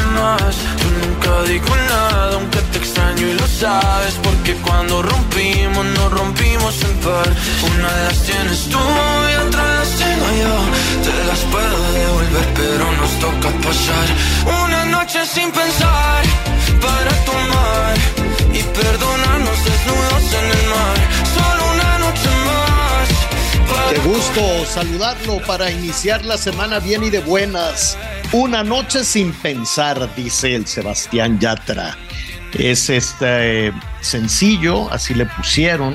amas. Yo nunca digo nada, aunque te extraño y lo sabes. Porque cuando rompimos, nos rompimos en par. Una de las tienes tú y otra las tengo yo. Te las puedo devolver, pero nos toca pasar una noche sin pensar para tomar y perdonarnos desnudos en el mar. Solo una noche más. para Qué gusto saludarlo para iniciar la semana bien y de buenas. Una noche sin pensar, dice el Sebastián Yatra. Es este eh, sencillo, así le pusieron.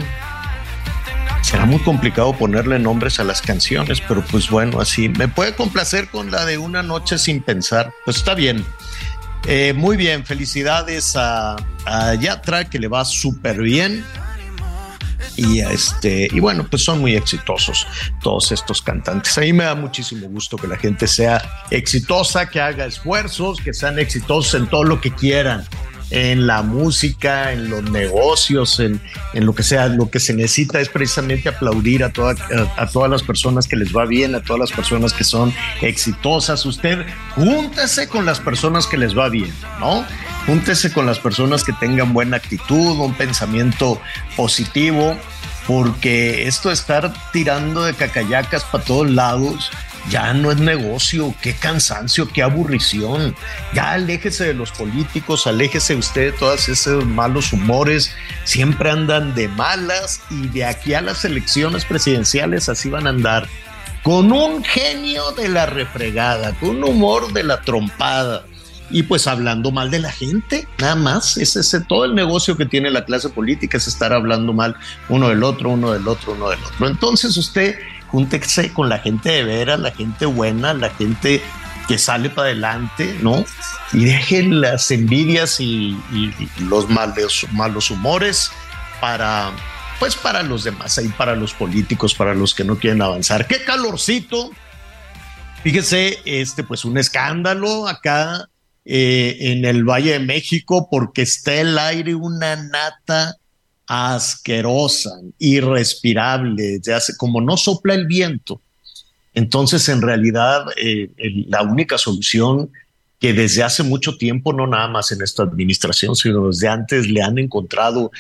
Será muy complicado ponerle nombres a las canciones, pero pues bueno, así me puede complacer con la de Una noche sin pensar. Pues está bien. Eh, muy bien, felicidades a, a Yatra, que le va súper bien y este y bueno pues son muy exitosos todos estos cantantes. A mí me da muchísimo gusto que la gente sea exitosa que haga esfuerzos que sean exitosos en todo lo que quieran en la música, en los negocios, en, en lo que sea, lo que se necesita es precisamente aplaudir a, toda, a, a todas las personas que les va bien, a todas las personas que son exitosas. Usted júntese con las personas que les va bien, ¿no? Júntese con las personas que tengan buena actitud, un pensamiento positivo, porque esto de estar tirando de cacayacas para todos lados ya no es negocio, qué cansancio, qué aburrición. Ya aléjese de los políticos, aléjese usted de todos esos malos humores, siempre andan de malas y de aquí a las elecciones presidenciales así van a andar. Con un genio de la refregada, con un humor de la trompada y pues hablando mal de la gente, nada más. Es ese todo el negocio que tiene la clase política, es estar hablando mal uno del otro, uno del otro, uno del otro. Entonces usted júntese con la gente de veras, la gente buena, la gente que sale para adelante, ¿no? Y deje las envidias y, y los malos, malos humores para, pues para los demás, ahí para los políticos, para los que no quieren avanzar. ¡Qué calorcito! Fíjese, este, pues un escándalo acá eh, en el Valle de México porque está el aire una nata asquerosa, irrespirable, ya hace, como no sopla el viento. Entonces, en realidad, eh, la única solución que desde hace mucho tiempo, no nada más en esta administración, sino desde antes le han encontrado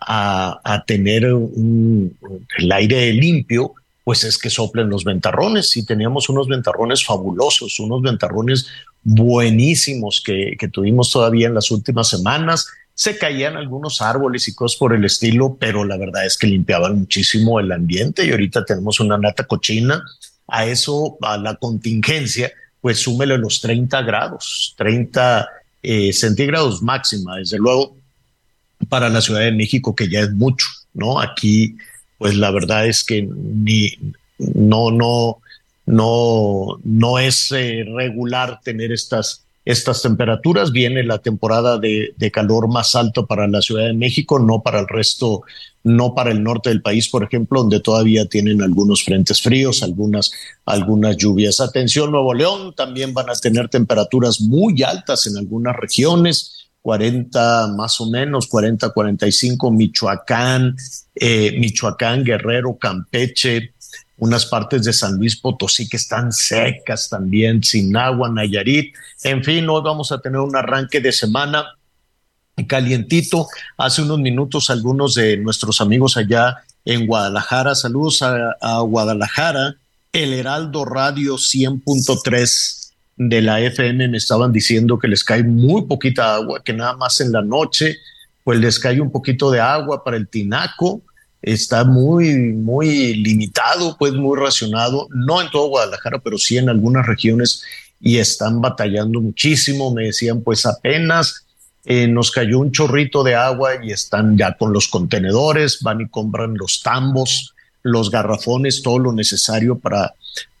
a, a tener el aire limpio, pues es que soplen los ventarrones. Y teníamos unos ventarrones fabulosos, unos ventarrones buenísimos que, que tuvimos todavía en las últimas semanas se caían algunos árboles y cosas por el estilo, pero la verdad es que limpiaban muchísimo el ambiente y ahorita tenemos una nata cochina. A eso, a la contingencia, pues súmele los 30 grados, 30 eh, centígrados máxima, desde luego, para la Ciudad de México, que ya es mucho, ¿no? Aquí, pues la verdad es que ni, no, no, no, no es eh, regular tener estas estas temperaturas. Viene la temporada de, calor más alto para la Ciudad de México, no para el resto, no para el norte del país, por ejemplo, donde todavía tienen algunos frentes fríos, algunas, algunas lluvias. Atención, Nuevo León, también van a tener temperaturas muy altas en algunas regiones. 40 más o menos, 40, 45, Michoacán, eh, Michoacán, Guerrero, Campeche, unas partes de San Luis Potosí que están secas también, sin agua, Nayarit. En fin, hoy vamos a tener un arranque de semana calientito. Hace unos minutos algunos de nuestros amigos allá en Guadalajara, saludos a, a Guadalajara, el Heraldo Radio 100.3 de la FM me estaban diciendo que les cae muy poquita agua, que nada más en la noche pues les cae un poquito de agua para el tinaco, está muy, muy limitado, pues muy racionado, no en todo Guadalajara, pero sí en algunas regiones y están batallando muchísimo. Me decían, pues apenas eh, nos cayó un chorrito de agua y están ya con los contenedores, van y compran los tambos, los garrafones, todo lo necesario para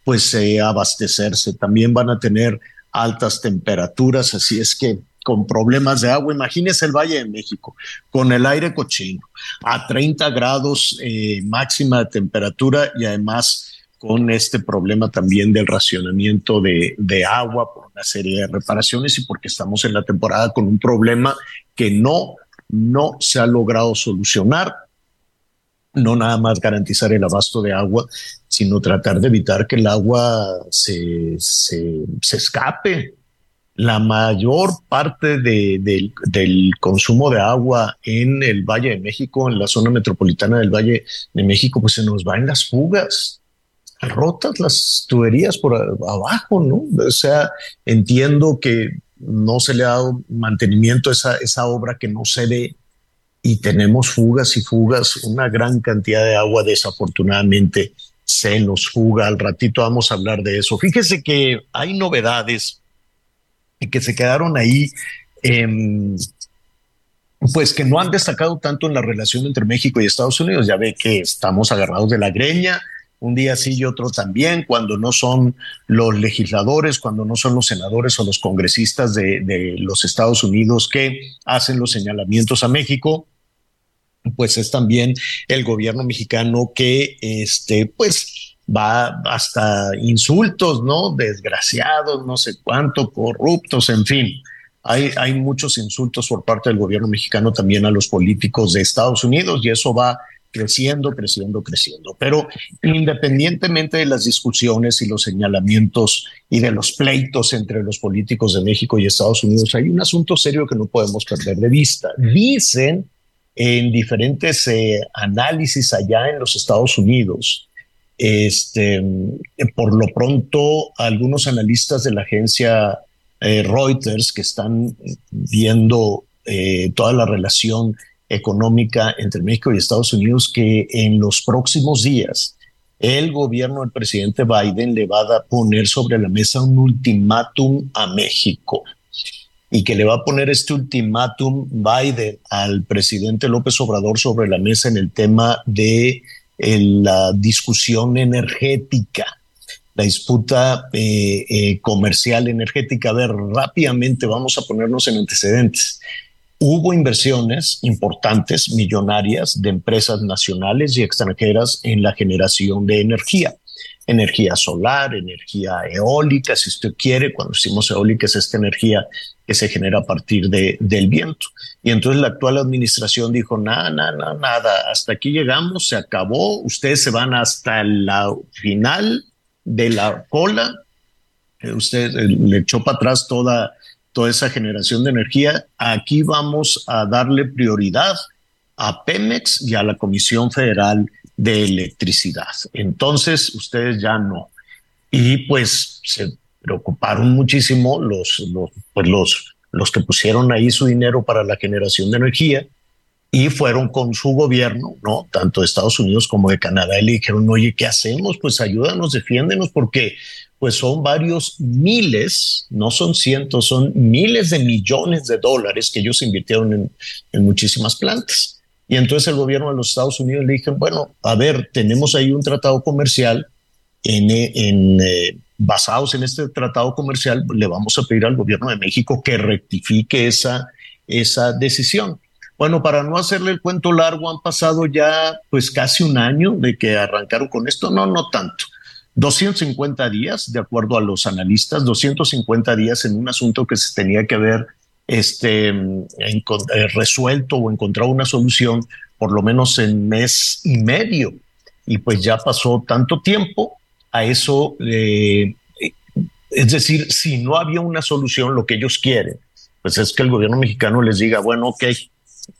pues eh, abastecerse. También van a tener altas temperaturas, así es que con problemas de agua. Imagínese el Valle de México con el aire cochino a 30 grados eh, máxima de temperatura y además con este problema también del racionamiento de, agua por una serie de reparaciones y porque estamos en la temporada con un problema que no, no se ha logrado solucionar. No nada más garantizar el abasto de agua, sino tratar de evitar que el agua se, se escape la mayor parte del consumo de agua en el Valle de México, en la zona metropolitana del Valle de México, pues se nos va en las fugas, rotas las tuberías por abajo, ¿no? O sea, entiendo que no se le ha dado mantenimiento a esa, esa obra que no se ve y tenemos fugas y fugas, una gran cantidad de agua desafortunadamente se nos fuga. Al ratito vamos a hablar de eso. Fíjese que hay novedades que se quedaron ahí, em, pues que no han destacado tanto en la relación entre México y Estados Unidos. Ya ve que estamos agarrados de la greña, un día sí y otro también, cuando no son los legisladores, cuando no son los senadores o los congresistas de, de los Estados Unidos que hacen los señalamientos a México, pues es también el gobierno mexicano que, este, pues, va hasta insultos, ¿no? Desgraciados, no sé cuánto, corruptos, en fin. Hay, hay muchos insultos por parte del gobierno mexicano también a los políticos de Estados Unidos y eso va creciendo, creciendo, creciendo. Pero independientemente de las discusiones y los señalamientos y de los pleitos entre los políticos de México y Estados Unidos, hay un asunto serio que no podemos perder de vista. Dicen en diferentes eh, análisis allá en los Estados Unidos este, por lo pronto, algunos analistas de la agencia eh, Reuters que están viendo eh, toda la relación económica entre México y Estados Unidos, que en los próximos días el gobierno del presidente Biden le va a poner sobre la mesa un ultimátum a México. Y que le va a poner este ultimátum Biden al presidente López Obrador sobre la mesa en el tema de en la discusión energética, la disputa eh, eh, comercial energética. A ver, rápidamente vamos a ponernos en antecedentes. Hubo inversiones importantes, millonarias, de empresas nacionales y extranjeras en la generación de energía energía solar, energía eólica, si usted quiere. Cuando decimos eólica es esta energía que se genera a partir de, del viento. Y entonces la actual administración dijo, nada, nada, nada, hasta aquí llegamos, se acabó, ustedes se van hasta la final de la cola, eh, usted eh, le echó para atrás toda, toda esa generación de energía, aquí vamos a darle prioridad a Pemex y a la Comisión Federal de electricidad. Entonces, ustedes ya no. Y pues se preocuparon muchísimo los, los, pues los, los que pusieron ahí su dinero para la generación de energía y fueron con su gobierno, ¿no? Tanto de Estados Unidos como de Canadá y le dijeron, oye, ¿qué hacemos? Pues ayúdanos, defiéndenos, porque pues son varios miles, no son cientos, son miles de millones de dólares que ellos invirtieron en, en muchísimas plantas. Y entonces el gobierno de los Estados Unidos le dijeron, bueno, a ver, tenemos ahí un tratado comercial, en, eh, basados en este tratado comercial, le vamos a pedir al gobierno de México que rectifique esa, esa decisión. Bueno, para no hacerle el cuento largo, han pasado ya pues casi un año de que arrancaron con esto, no, no tanto. 250 días, de acuerdo a los analistas, 250 días en un asunto que se tenía que ver este, eh, resuelto o encontrado una solución por lo menos en mes y medio. Y pues ya pasó tanto tiempo a eso. Eh, es decir, si no había una solución, lo que ellos quieren, pues es que el gobierno mexicano les diga, bueno, ok,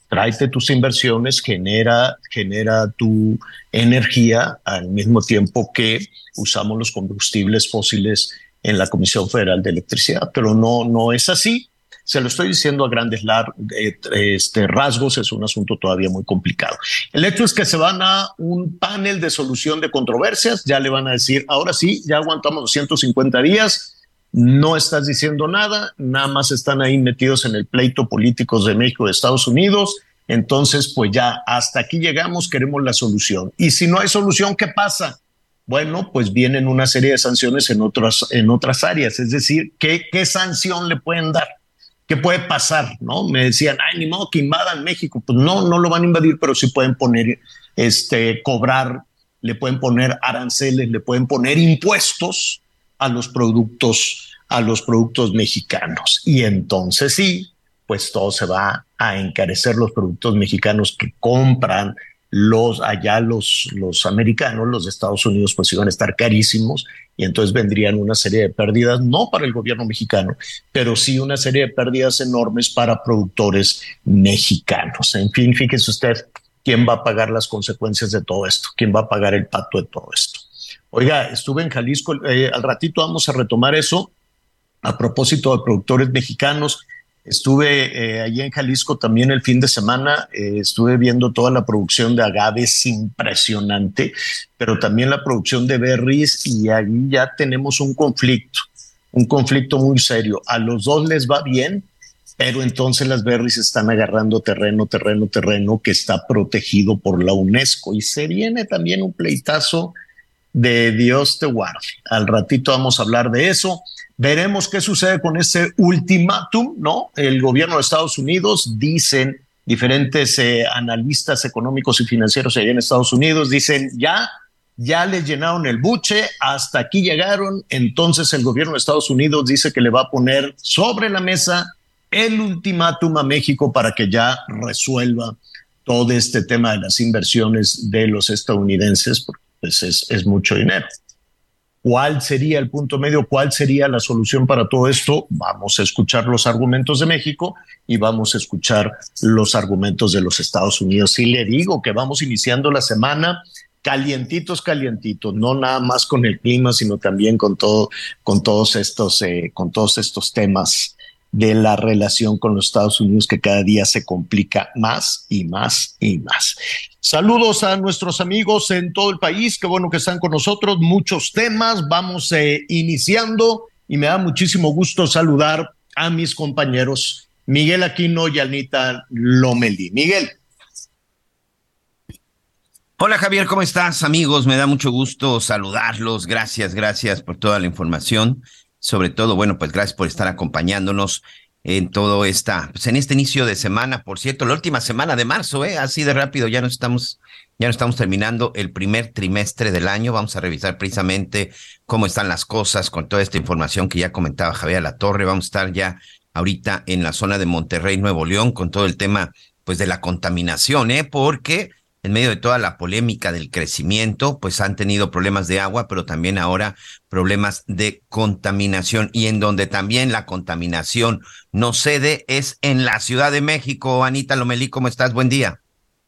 tráete tus inversiones, genera, genera tu energía al mismo tiempo que usamos los combustibles fósiles en la Comisión Federal de Electricidad, pero no, no es así Se lo estoy diciendo a grandes eh, este, rasgos, es un asunto todavía muy complicado. El hecho es que se van a un panel de solución de controversias, ya le van a decir, ahora sí, ya aguantamos 250 días, no estás diciendo nada, nada más están ahí metidos en el pleito políticos de México de Estados Unidos, entonces pues ya hasta aquí llegamos, queremos la solución. Y si no hay solución, ¿qué pasa? Bueno, pues vienen una serie de sanciones en otras, en otras áreas, es decir, ¿qué, qué sanción le pueden dar? ¿Qué puede pasar? ¿No? Me decían, ay, ni modo que invadan México. Pues no, no lo van a invadir, pero sí pueden poner, este, cobrar, le pueden poner aranceles, le pueden poner impuestos a los productos, a los productos mexicanos. Y entonces sí, pues todo se va a encarecer los productos mexicanos que compran los allá los, los americanos, los Estados Unidos, pues iban a estar carísimos y entonces vendrían una serie de pérdidas, no para el gobierno mexicano, pero sí una serie de pérdidas enormes para productores mexicanos. En fin, fíjese usted quién va a pagar las consecuencias de todo esto, quién va a pagar el pato de todo esto. Oiga, estuve en Jalisco, eh, al ratito vamos a retomar eso a propósito de productores mexicanos. Estuve eh, allí en Jalisco también el fin de semana, eh, estuve viendo toda la producción de agaves impresionante, pero también la producción de berries y allí ya tenemos un conflicto, un conflicto muy serio. A los dos les va bien, pero entonces las berries están agarrando terreno, terreno, terreno que está protegido por la UNESCO y se viene también un pleitazo de Dios te guarde. Al ratito vamos a hablar de eso. Veremos qué sucede con ese ultimátum, ¿no? El gobierno de Estados Unidos, dicen diferentes eh, analistas económicos y financieros allá en Estados Unidos, dicen ya, ya les llenaron el buche, hasta aquí llegaron, entonces el gobierno de Estados Unidos dice que le va a poner sobre la mesa el ultimátum a México para que ya resuelva todo este tema de las inversiones de los estadounidenses, pues es, mucho dinero. ¿Cuál sería el punto medio? ¿Cuál sería la solución para todo esto? Vamos a escuchar los argumentos de México y vamos a escuchar los argumentos de los Estados Unidos. Y le digo que vamos iniciando la semana calientitos, calientitos, no nada más con el clima, sino también con todo, con todos estos, eh, con todos estos temas de la relación con los Estados Unidos que cada día se complica más y más y más. Saludos a nuestros amigos en todo el país, qué bueno que están con nosotros, muchos temas, vamos eh, iniciando y me da muchísimo gusto saludar a mis compañeros Miguel Aquino y Anita Lomeli. Miguel. Hola Javier, ¿cómo estás amigos? Me da mucho gusto saludarlos. Gracias, gracias por toda la información sobre todo, bueno, pues gracias por estar acompañándonos en todo esta, pues en este inicio de semana, por cierto, la última semana de marzo, ¿eh? así de rápido, ya no estamos, ya no estamos terminando el primer trimestre del año. Vamos a revisar precisamente cómo están las cosas con toda esta información que ya comentaba Javier La Torre. Vamos a estar ya ahorita en la zona de Monterrey, Nuevo León, con todo el tema, pues, de la contaminación, ¿eh? Porque en medio de toda la polémica del crecimiento, pues han tenido problemas de agua, pero también ahora problemas de contaminación y en donde también la contaminación no cede es en la Ciudad de México. Anita Lomelí, ¿cómo estás? Buen día.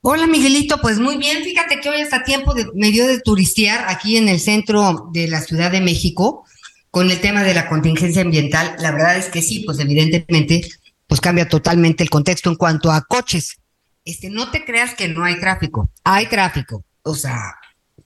Hola Miguelito, pues muy bien, fíjate que hoy está tiempo de medio de turistear aquí en el centro de la Ciudad de México con el tema de la contingencia ambiental. La verdad es que sí, pues evidentemente pues cambia totalmente el contexto en cuanto a coches este, no te creas que no hay tráfico, hay tráfico. O sea,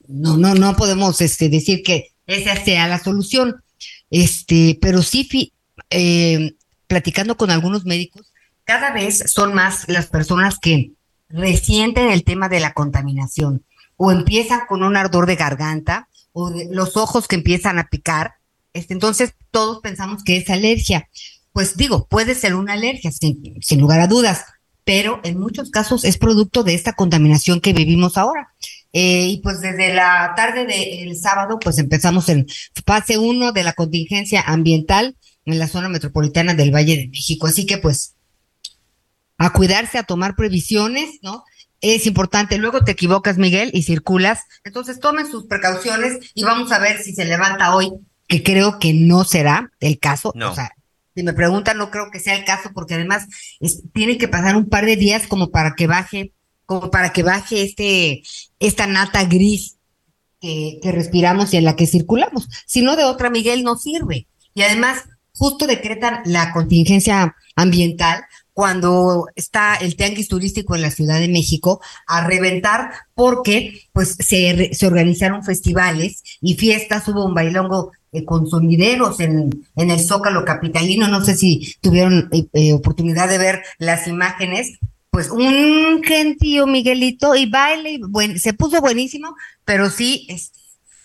no, no, no podemos este, decir que esa sea la solución. Este, pero sí, eh, platicando con algunos médicos, cada vez son más las personas que resienten el tema de la contaminación o empiezan con un ardor de garganta o los ojos que empiezan a picar. Este, entonces todos pensamos que es alergia. Pues digo, puede ser una alergia, sin lugar a dudas, pero en muchos casos es producto de esta contaminación que vivimos ahora. Eh, y pues desde la tarde del sábado, pues empezamos en fase uno de la contingencia ambiental en la zona metropolitana del Valle de México. Así que pues a cuidarse, a tomar previsiones, ¿no? Es importante. Luego te equivocas, Miguel, y circulas. Entonces tomen sus precauciones y vamos a ver si se levanta hoy, que creo que no será el caso. No. O sea, si me preguntan, no creo que sea el caso, porque además tiene que pasar un par de días como para que baje, como para que baje este, esta nata gris que, que respiramos y en la que circulamos. Si no, de otra, Miguel, no sirve. Y además, justo decretan la contingencia ambiental cuando está el tianguis turístico en la Ciudad de México a reventar porque pues se, se organizaron festivales y fiestas, hubo un bailongo eh, con sonideros en, en el Zócalo Capitalino, no sé si tuvieron eh, eh, oportunidad de ver las imágenes, pues un gentío Miguelito y baile, se puso buenísimo, pero sí,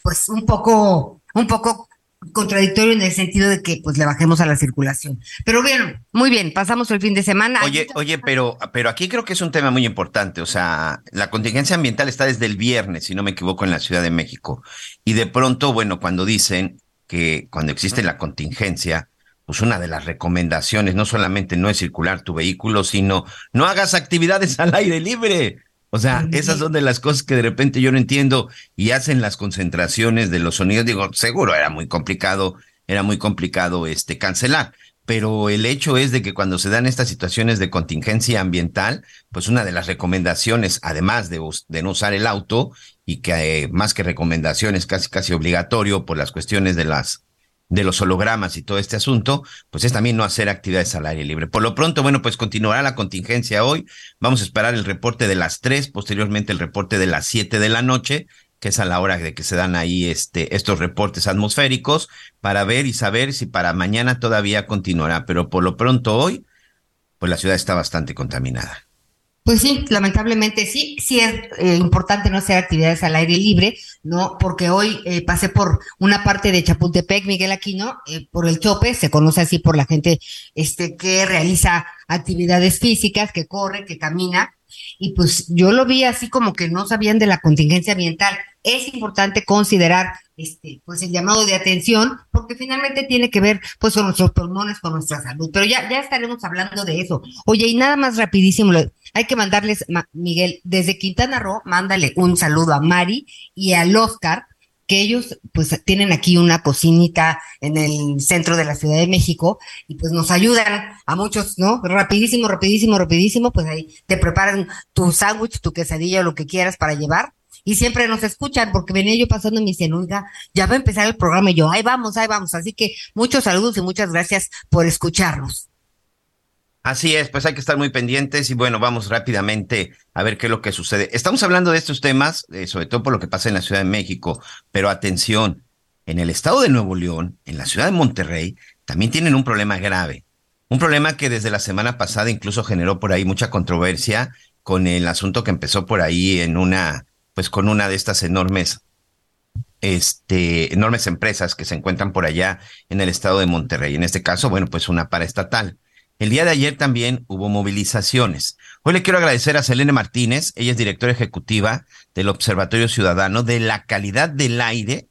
pues un poco, un poco contradictorio en el sentido de que pues le bajemos a la circulación. Pero bien, muy bien, pasamos el fin de semana. Oye, oye, pero, pero aquí creo que es un tema muy importante. O sea, la contingencia ambiental está desde el viernes, si no me equivoco, en la Ciudad de México. Y de pronto, bueno, cuando dicen que cuando existe la contingencia, pues una de las recomendaciones no solamente no es circular tu vehículo, sino no hagas actividades al aire libre. O sea, esas son de las cosas que de repente yo no entiendo y hacen las concentraciones de los sonidos. Digo, seguro era muy complicado, era muy complicado este cancelar. Pero el hecho es de que cuando se dan estas situaciones de contingencia ambiental, pues una de las recomendaciones, además de, de no usar el auto, y que eh, más que recomendaciones, casi casi obligatorio por las cuestiones de las de los hologramas y todo este asunto, pues es también no hacer actividades al aire libre. Por lo pronto, bueno, pues continuará la contingencia hoy. Vamos a esperar el reporte de las tres, posteriormente el reporte de las siete de la noche, que es a la hora de que se dan ahí este, estos reportes atmosféricos, para ver y saber si para mañana todavía continuará. Pero por lo pronto hoy, pues la ciudad está bastante contaminada. Pues sí, lamentablemente sí, sí es eh, importante no hacer actividades al aire libre, ¿no? Porque hoy eh, pasé por una parte de Chapultepec, Miguel Aquino, eh, por el chope, se conoce así por la gente este, que realiza actividades físicas, que corre, que camina, y pues yo lo vi así como que no sabían de la contingencia ambiental. Es importante considerar este, pues el llamado de atención, porque finalmente tiene que ver pues con nuestros pulmones, con nuestra salud. Pero ya, ya estaremos hablando de eso. Oye, y nada más rapidísimo, hay que mandarles, Miguel, desde Quintana Roo, mándale un saludo a Mari y al Oscar, que ellos pues tienen aquí una cocinita en el centro de la Ciudad de México y pues nos ayudan a muchos, ¿no? Rapidísimo, rapidísimo, rapidísimo, pues ahí te preparan tu sándwich, tu quesadilla, lo que quieras para llevar y siempre nos escuchan porque venía yo pasando mi dicen, ya va a empezar el programa y yo, ahí vamos, ahí vamos. Así que muchos saludos y muchas gracias por escucharnos. Así es, pues hay que estar muy pendientes y bueno, vamos rápidamente a ver qué es lo que sucede. Estamos hablando de estos temas, eh, sobre todo por lo que pasa en la Ciudad de México, pero atención, en el estado de Nuevo León, en la ciudad de Monterrey, también tienen un problema grave. Un problema que desde la semana pasada incluso generó por ahí mucha controversia con el asunto que empezó por ahí en una, pues con una de estas enormes, este, enormes empresas que se encuentran por allá en el estado de Monterrey. En este caso, bueno, pues una paraestatal. El día de ayer también hubo movilizaciones. Hoy le quiero agradecer a Selene Martínez, ella es directora ejecutiva del Observatorio Ciudadano de la Calidad del Aire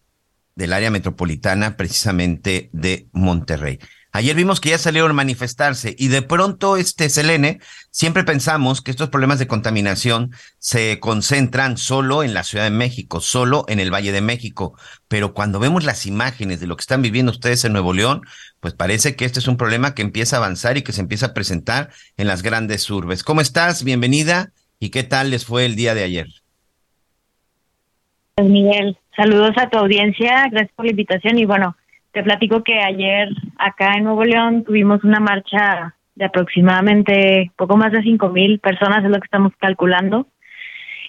del área metropolitana precisamente de Monterrey. Ayer vimos que ya salieron a manifestarse y de pronto, este Selene, siempre pensamos que estos problemas de contaminación se concentran solo en la Ciudad de México, solo en el Valle de México. Pero cuando vemos las imágenes de lo que están viviendo ustedes en Nuevo León, pues parece que este es un problema que empieza a avanzar y que se empieza a presentar en las grandes urbes. ¿Cómo estás? Bienvenida. ¿Y qué tal les fue el día de ayer? Pues Miguel, saludos a tu audiencia, gracias por la invitación y bueno, te platico que ayer acá en Nuevo León tuvimos una marcha de aproximadamente poco más de cinco mil personas, es lo que estamos calculando.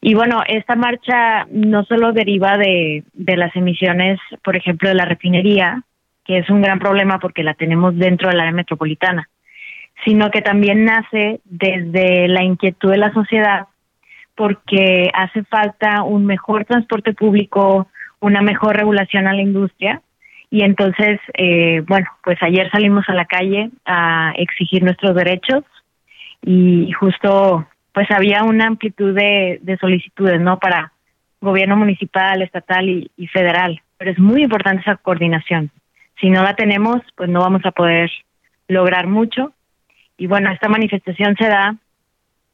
Y bueno, esta marcha no solo deriva de, de las emisiones, por ejemplo, de la refinería, que es un gran problema porque la tenemos dentro del área metropolitana, sino que también nace desde la inquietud de la sociedad porque hace falta un mejor transporte público, una mejor regulación a la industria y entonces, eh, bueno, pues ayer salimos a la calle a exigir nuestros derechos y justo pues había una amplitud de, solicitudes, ¿no? Para gobierno municipal, estatal y, y, federal. Pero es muy importante esa coordinación. Si no la tenemos, pues no vamos a poder lograr mucho. Y bueno, esta manifestación se da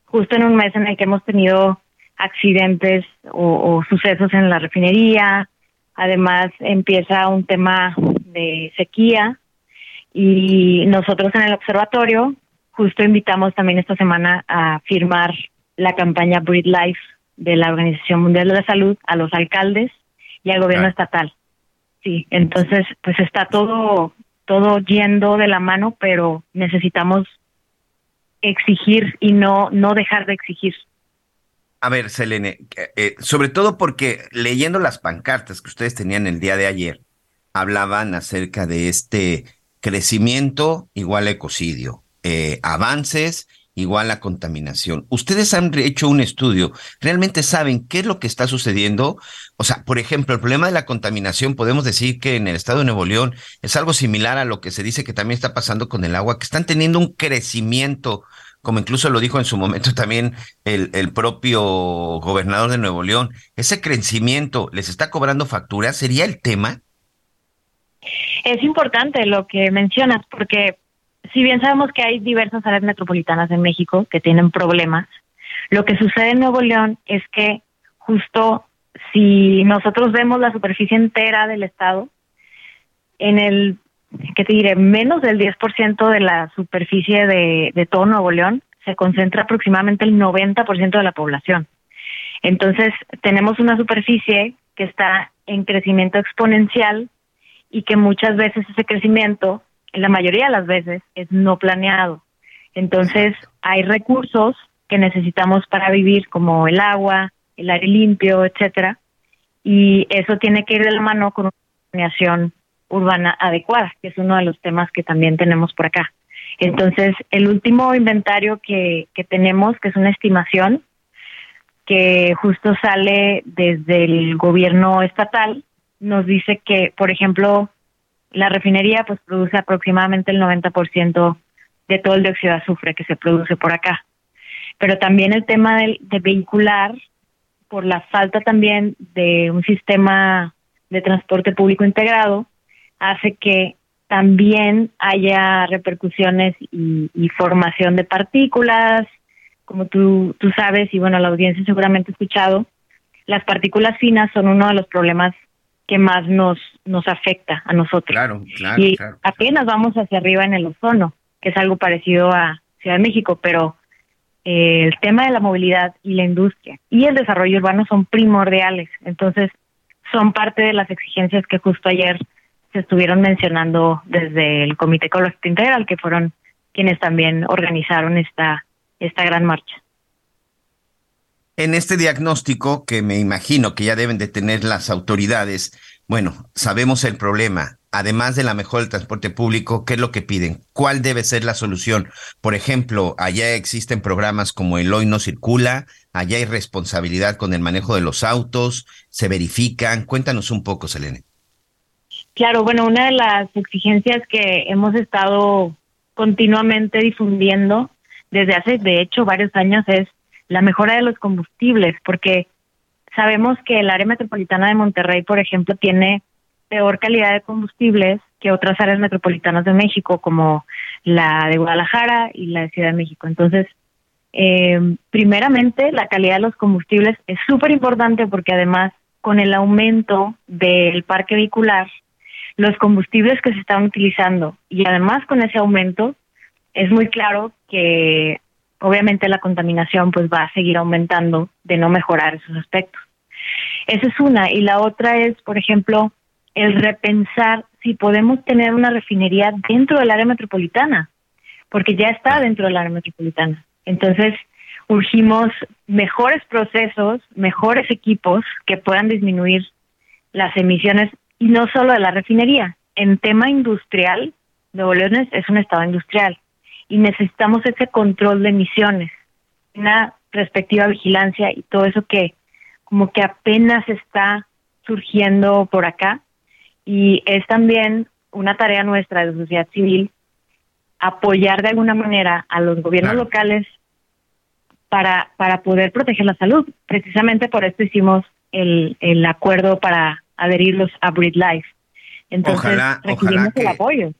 justo en un mes en el que hemos tenido accidentes o, o sucesos en la refinería, Además, empieza un tema de sequía y nosotros en el observatorio justo invitamos también esta semana a firmar la campaña Breathe Life de la Organización Mundial de la Salud a los alcaldes y al gobierno estatal. Sí, entonces pues está todo todo yendo de la mano, pero necesitamos exigir y no, no dejar de exigir. A ver, Selene, eh, sobre todo porque leyendo las pancartas que ustedes tenían el día de ayer, hablaban acerca de este crecimiento igual a ecocidio, eh, avances igual a contaminación. Ustedes han hecho un estudio, ¿realmente saben qué es lo que está sucediendo? O sea, por ejemplo, el problema de la contaminación, podemos decir que en el estado de Nuevo León es algo similar a lo que se dice que también está pasando con el agua, que están teniendo un crecimiento, como incluso lo dijo en su momento también el, el propio gobernador de Nuevo León. Ese crecimiento les está cobrando factura, ¿sería el tema? Es importante lo que mencionas, porque si bien sabemos que hay diversas áreas metropolitanas en México que tienen problemas, lo que sucede en Nuevo León es que justo si nosotros vemos la superficie entera del estado, en el, ¿qué te diré? Menos del 10% de la superficie de, de todo Nuevo León se concentra aproximadamente el 90% de la población. Entonces, tenemos una superficie que está en crecimiento exponencial y que muchas veces ese crecimiento la mayoría de las veces es no planeado. Entonces, hay recursos que necesitamos para vivir, como el agua, el aire limpio, etcétera, y eso tiene que ir de la mano con una planeación urbana adecuada, que es uno de los temas que también tenemos por acá. Entonces, el último inventario que, que tenemos, que es una estimación, que justo sale desde el gobierno estatal, nos dice que, por ejemplo, la refinería pues produce aproximadamente el 90% de todo el dióxido de azufre que se produce por acá. Pero también el tema de, de vehicular, por la falta también de un sistema de transporte público integrado, hace que también haya repercusiones y, y, formación de partículas, como tú, tú sabes, y bueno, la audiencia seguramente ha escuchado, las partículas finas son uno de los problemas que más nos, nos afecta a nosotros. Claro, claro. Y claro, apenas vamos hacia arriba en el ozono, que es algo parecido a Ciudad de México, pero eh, el tema de la movilidad y la industria y el desarrollo urbano son primordiales. Entonces, son parte de las exigencias que justo ayer se estuvieron mencionando desde el Comité Ecológico Integral, que fueron quienes también organizaron esta, esta gran marcha. En este diagnóstico que me imagino que ya deben de tener las autoridades, bueno, sabemos el problema. Además de la mejora del transporte público, ¿qué es lo que piden? ¿Cuál debe ser la solución? Por ejemplo, allá existen programas como el Hoy no circula, allá hay responsabilidad con el manejo de los autos, se verifican. Cuéntanos un poco, Selene. Claro, bueno, una de las exigencias que hemos estado continuamente difundiendo desde hace, de hecho, varios años es la mejora de los combustibles, porque sabemos que el área metropolitana de Monterrey, por ejemplo, tiene peor calidad de combustibles que otras áreas metropolitanas de México, como la de Guadalajara y la de Ciudad de México. Entonces, eh, primeramente, la calidad de los combustibles es súper importante porque además, con el aumento del parque vehicular, los combustibles que se están utilizando y además con ese aumento, es muy claro que obviamente la contaminación pues va a seguir aumentando de no mejorar esos aspectos. Esa es una. Y la otra es, por ejemplo, el repensar si podemos tener una refinería dentro del área metropolitana, porque ya está dentro del área metropolitana. Entonces, urgimos mejores procesos, mejores equipos que puedan disminuir las emisiones y no solo de la refinería. En tema industrial, Nuevo León es un estado industrial y necesitamos ese control de emisiones, una respectiva vigilancia y todo eso que como que apenas está surgiendo por acá y es también una tarea nuestra de sociedad civil apoyar de alguna manera a los gobiernos claro. locales para, para poder proteger la salud. Precisamente por esto hicimos el, el acuerdo para adherirlos a Breed Life. Entonces, ojalá, ojalá que, el apoyo.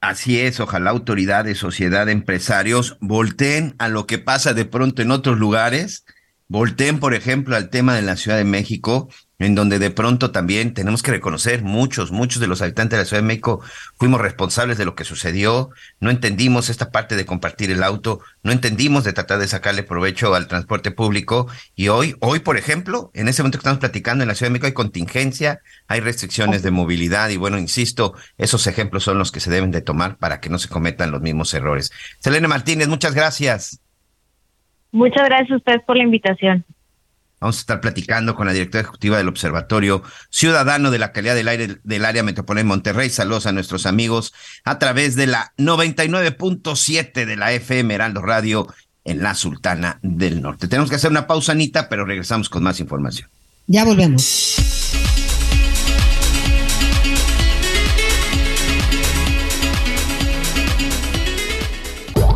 Así es, ojalá autoridades, sociedad, empresarios volteen a lo que pasa de pronto en otros lugares, volteen, por ejemplo, al tema de la Ciudad de México en donde de pronto también tenemos que reconocer muchos, muchos de los habitantes de la Ciudad de México fuimos responsables de lo que sucedió, no entendimos esta parte de compartir el auto, no entendimos de tratar de sacarle provecho al transporte público y hoy, hoy por ejemplo, en ese momento que estamos platicando en la Ciudad de México hay contingencia, hay restricciones de movilidad y bueno, insisto, esos ejemplos son los que se deben de tomar para que no se cometan los mismos errores. Selene Martínez, muchas gracias. Muchas gracias a ustedes por la invitación. Vamos a estar platicando con la directora ejecutiva del Observatorio Ciudadano de la Calidad del Aire del Área Metropolitana de Monterrey. Saludos a nuestros amigos a través de la 99.7 de la FM Heraldo Radio en la Sultana del Norte. Tenemos que hacer una pausa, Anita, pero regresamos con más información. Ya volvemos.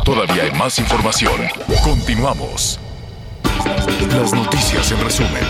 Todavía hay más información. Continuamos. Las noticias en resumen.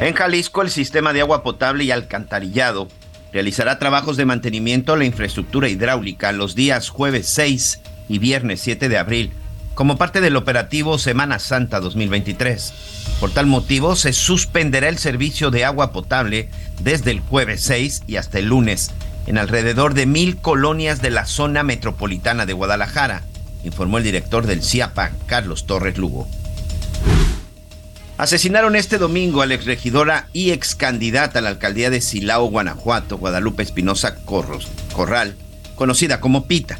En Jalisco, el sistema de agua potable y alcantarillado realizará trabajos de mantenimiento a la infraestructura hidráulica los días jueves 6 y viernes 7 de abril, como parte del operativo Semana Santa 2023. Por tal motivo, se suspenderá el servicio de agua potable desde el jueves 6 y hasta el lunes en alrededor de mil colonias de la zona metropolitana de Guadalajara informó el director del CIAPA, Carlos Torres Lugo. Asesinaron este domingo a la exregidora y ex candidata a la alcaldía de Silao, Guanajuato, Guadalupe Espinosa Corral, conocida como Pita.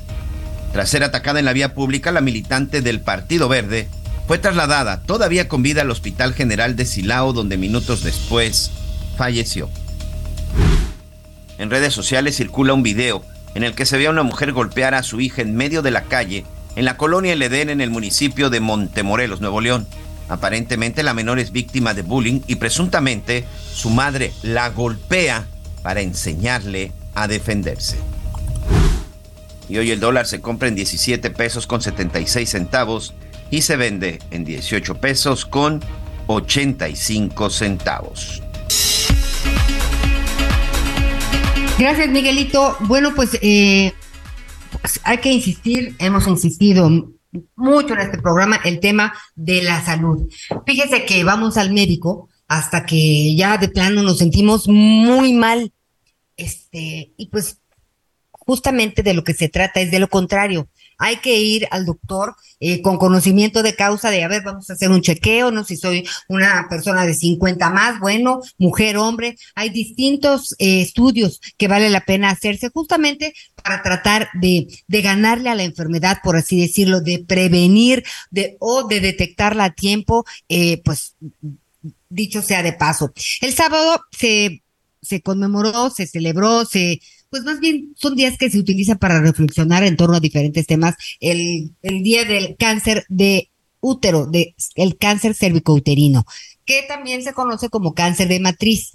Tras ser atacada en la vía pública, la militante del Partido Verde fue trasladada todavía con vida al Hospital General de Silao, donde minutos después falleció. En redes sociales circula un video en el que se ve a una mujer golpear a su hija en medio de la calle en la colonia El en el municipio de Montemorelos, Nuevo León. Aparentemente la menor es víctima de bullying y presuntamente su madre la golpea para enseñarle a defenderse. Y hoy el dólar se compra en 17 pesos con 76 centavos y se vende en 18 pesos con 85 centavos. Gracias, Miguelito. Bueno, pues eh, hay que insistir, hemos insistido mucho en este programa, el tema de la salud. Fíjese que vamos al médico hasta que ya de plano nos sentimos muy mal. Este, y pues justamente de lo que se trata es de lo contrario hay que ir al doctor eh, con conocimiento de causa de, a ver, vamos a hacer un chequeo, no si soy una persona de 50 más, bueno, mujer, hombre, hay distintos eh, estudios que vale la pena hacerse justamente para tratar de, de ganarle a la enfermedad, por así decirlo, de prevenir de, o de detectarla a tiempo, eh, pues dicho sea de paso. El sábado se, se conmemoró, se celebró, se pues más bien son días que se utilizan para reflexionar en torno a diferentes temas. El, el día del cáncer de útero, de el cáncer cervicouterino, que también se conoce como cáncer de matriz.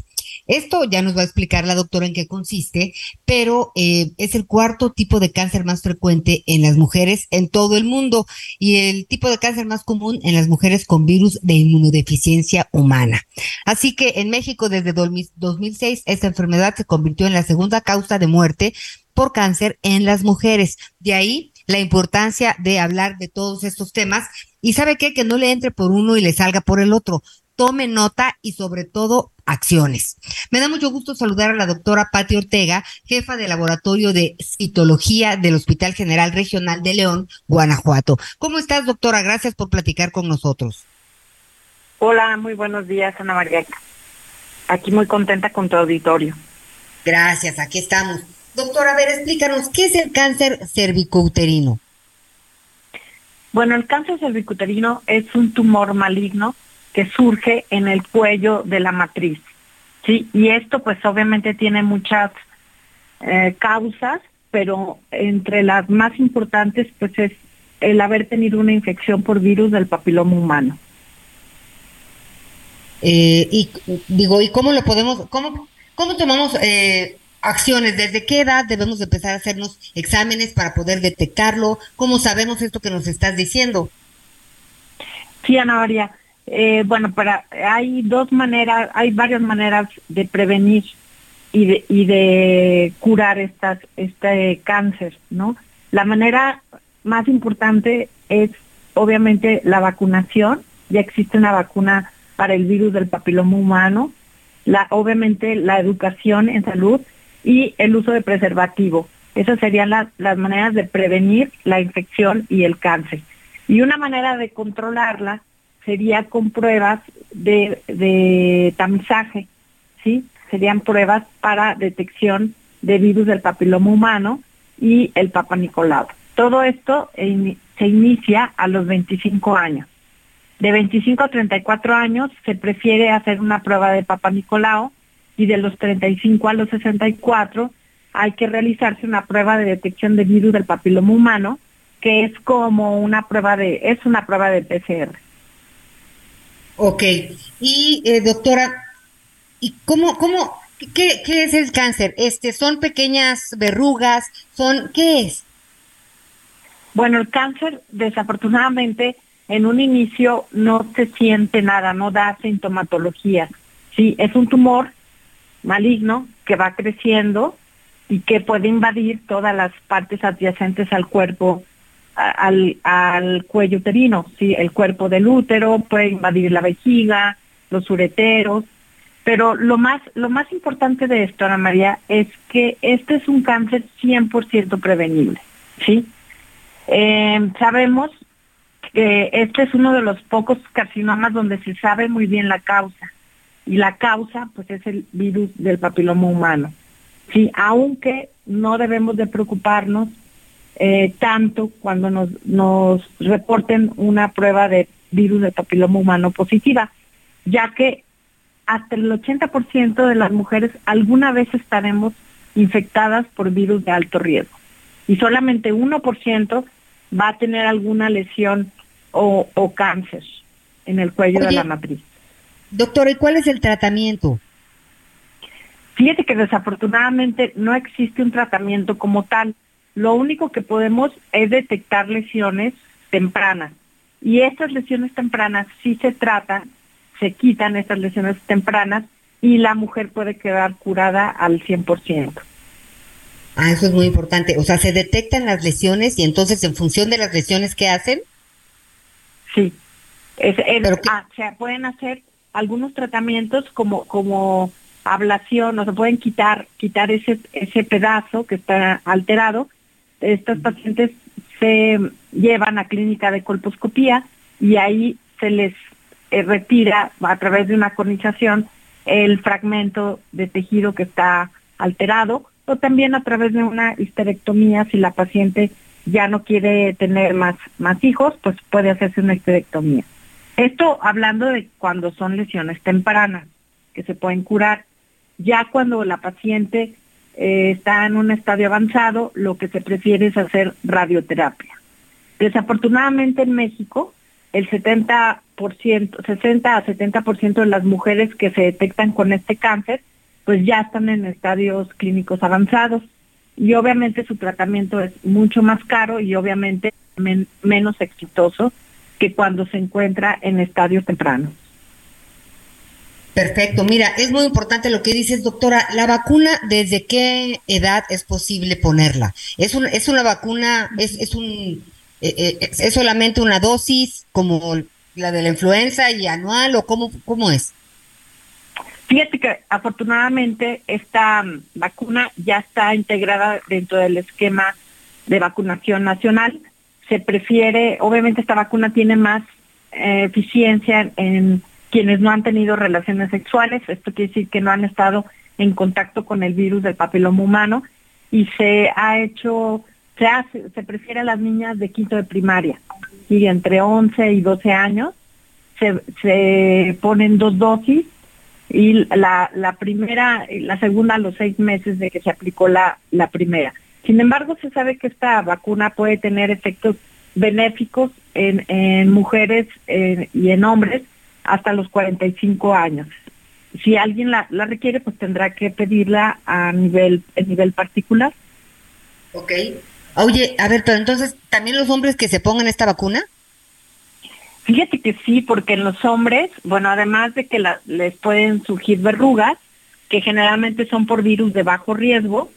Esto ya nos va a explicar la doctora en qué consiste, pero eh, es el cuarto tipo de cáncer más frecuente en las mujeres en todo el mundo y el tipo de cáncer más común en las mujeres con virus de inmunodeficiencia humana. Así que en México desde 2006 esta enfermedad se convirtió en la segunda causa de muerte por cáncer en las mujeres. De ahí la importancia de hablar de todos estos temas y sabe qué, que no le entre por uno y le salga por el otro. Tome nota y sobre todo acciones. Me da mucho gusto saludar a la doctora Patti Ortega, jefa de laboratorio de citología del Hospital General Regional de León, Guanajuato. ¿Cómo estás, doctora? Gracias por platicar con nosotros. Hola, muy buenos días, Ana María. Aquí muy contenta con tu auditorio. Gracias, aquí estamos. Doctora, a ver, explícanos, ¿qué es el cáncer cervicouterino? Bueno, el cáncer cervicouterino es un tumor maligno que surge en el cuello de la matriz. ¿sí? Y esto pues obviamente tiene muchas eh, causas, pero entre las más importantes pues es el haber tenido una infección por virus del papiloma humano. Eh, y digo, ¿y cómo lo podemos, cómo, cómo tomamos eh, acciones? ¿Desde qué edad debemos empezar a hacernos exámenes para poder detectarlo? ¿Cómo sabemos esto que nos estás diciendo? Sí, Ana María. Eh, bueno, para, hay dos maneras, hay varias maneras de prevenir y de, y de curar estas, este cáncer, ¿no? La manera más importante es obviamente la vacunación. Ya existe una vacuna para el virus del papiloma humano, la, obviamente la educación en salud y el uso de preservativo. Esas serían las maneras de prevenir la infección y el cáncer. Y una manera de controlarla sería con pruebas de, tamizaje, ¿sí? Serían pruebas para detección de virus del papiloma humano y el Papa Nicolau. Todo esto se inicia a los 25 años. De 25 a 34 años se prefiere hacer una prueba de Papa Nicolau y de los 35 a los 64 hay que realizarse una prueba de detección de virus del papiloma humano, que es como una prueba de, es una prueba de PCR. Ok. Y eh, doctora, ¿y cómo, cómo, qué, qué es el cáncer? Este, son pequeñas verrugas, son, ¿qué es? Bueno, el cáncer, desafortunadamente, en un inicio no se siente nada, no da sintomatología. Sí, es un tumor maligno que va creciendo y que puede invadir todas las partes adyacentes al cuerpo, al, al cuello uterino, ¿sí? el cuerpo del útero, puede invadir la vejiga, los ureteros, pero lo más, lo más importante de esto, Ana María, es que este es un cáncer 100% prevenible, ¿sí? Eh, sabemos que este es uno de los pocos carcinomas donde se sabe muy bien la causa, y la causa, pues, es el virus del papiloma humano. Sí, aunque no debemos de preocuparnos eh, tanto cuando nos, nos reporten una prueba de virus de papiloma humano positiva, ya que hasta el 80% de las mujeres alguna vez estaremos infectadas por virus de alto riesgo y solamente 1% va a tener alguna lesión o, cáncer en el cuello de la matriz. Doctora, ¿y cuál es el tratamiento? Fíjate que desafortunadamente no existe un tratamiento como tal. Lo único que podemos es detectar lesiones tempranas. Y estas lesiones tempranas sí se tratan, se quitan estas lesiones tempranas y la mujer puede quedar curada al 100%. Ah, eso es muy importante. O sea, se detectan las lesiones y entonces en función de las lesiones que hacen. Sí. Es, ah, se pueden hacer algunos tratamientos como como ablación, o se pueden quitar, quitar ese, ese pedazo que está alterado. Estos pacientes se llevan a clínica de colposcopía y ahí se les eh, retira a través de una conización el fragmento de tejido que está alterado o también a través de una histerectomía si la paciente ya no quiere tener más, más hijos, pues puede hacerse una histerectomía. Esto hablando de cuando son lesiones tempranas que se pueden curar. Ya cuando la paciente eh, está en un estadio avanzado, lo que se prefiere es hacer radioterapia. Desafortunadamente en México, el 70%, 60 a 70% de las mujeres que se detectan con este cáncer, pues ya están en estadios clínicos avanzados. Y obviamente su tratamiento es mucho más caro y obviamente menos exitoso que cuando se encuentra en estadios tempranos. Perfecto, mira, es muy importante lo que dices, doctora. La vacuna, ¿desde qué edad es posible ponerla? ¿Es, un, es una vacuna, es, es, un, eh, eh, es solamente una dosis como la de la influenza y anual o cómo, cómo es? Fíjate que afortunadamente esta vacuna ya está integrada dentro del esquema de vacunación nacional. Se prefiere, obviamente esta vacuna tiene más eh, eficiencia en quienes no han tenido relaciones sexuales, esto quiere decir que no han estado en contacto con el virus del papiloma humano y se ha hecho, se hace, se prefiere a las niñas de quinto de primaria y entre 11 y 12 años se, se ponen dos dosis y la, la primera la segunda a los seis meses de que se aplicó la, la primera. Sin embargo, se sabe que esta vacuna puede tener efectos benéficos en, en mujeres eh, y en hombres hasta los 45 años. Si alguien la, requiere, pues tendrá que pedirla a nivel, a nivel particular. Ok. Oye, a ver, pero entonces, ¿también los hombres que se pongan esta vacuna? Fíjate que sí, porque en los hombres, bueno, además de que les pueden surgir verrugas, que generalmente son por virus de bajo riesgo,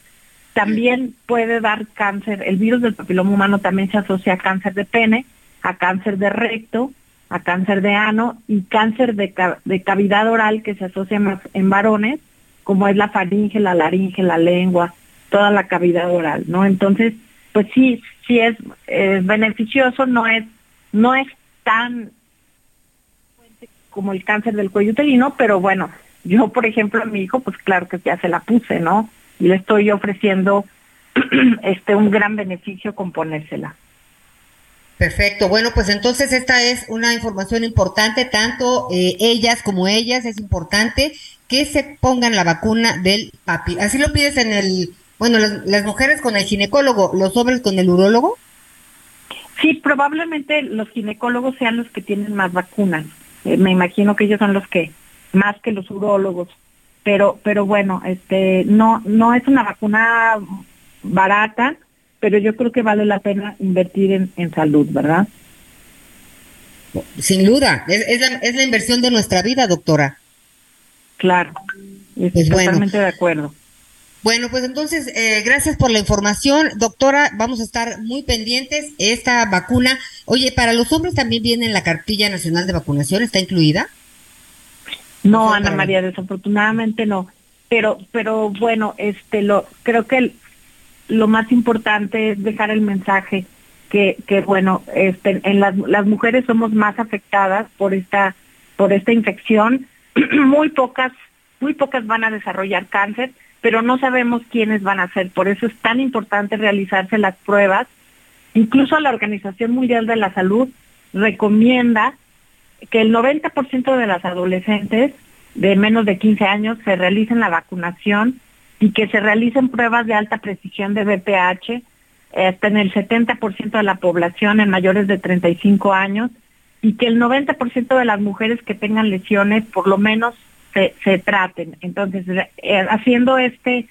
también puede dar cáncer. El virus del papiloma humano también se asocia a cáncer de pene, a cáncer de recto, a cáncer de ano y cáncer de, de cavidad oral que se asocia más en varones, como es la faringe, la laringe, la lengua, toda la cavidad oral, ¿no? Entonces, pues sí, sí es beneficioso, no es, no es tan como el cáncer del cuello uterino, pero bueno, yo por ejemplo a mi hijo, pues claro que ya se la puse, ¿no? Y le estoy ofreciendo este un gran beneficio con ponérsela. Perfecto. Bueno, pues entonces esta es una información importante, tanto eh, ellas como ellas, es importante que se pongan la vacuna del papi. Así lo pides en el, bueno, las, mujeres con el ginecólogo, los hombres con el urólogo. Sí, probablemente los ginecólogos sean los que tienen más vacunas. Eh, me imagino que ellos son los que más que los urólogos. Pero, pero bueno, este, no, no es una vacuna barata pero yo creo que vale la pena invertir en, salud, ¿verdad? Sin duda, es, la, es, la, inversión de nuestra vida, doctora. Claro, estoy pues totalmente de acuerdo. Bueno, pues entonces, eh, gracias por la información, doctora. Vamos a estar muy pendientes. Esta vacuna, oye, para los hombres también viene en la cartilla nacional de vacunación, ¿está incluida? No, Ana María, desafortunadamente no. Pero, pero bueno, este, lo, creo que el, lo más importante es dejar el mensaje que, bueno, este, en las, las mujeres somos más afectadas por esta, por esta infección. muy pocas, muy pocas van a desarrollar cáncer, pero no sabemos quiénes van a ser. Por eso es tan importante realizarse las pruebas. Incluso la Organización Mundial de la Salud recomienda que el 90% de las adolescentes de menos de 15 años se realicen la vacunación y que se realicen pruebas de alta precisión de BPH hasta en el 70% de la población en mayores de 35 años y que el 90% de las mujeres que tengan lesiones por lo menos se, traten. Entonces, eh, haciendo este,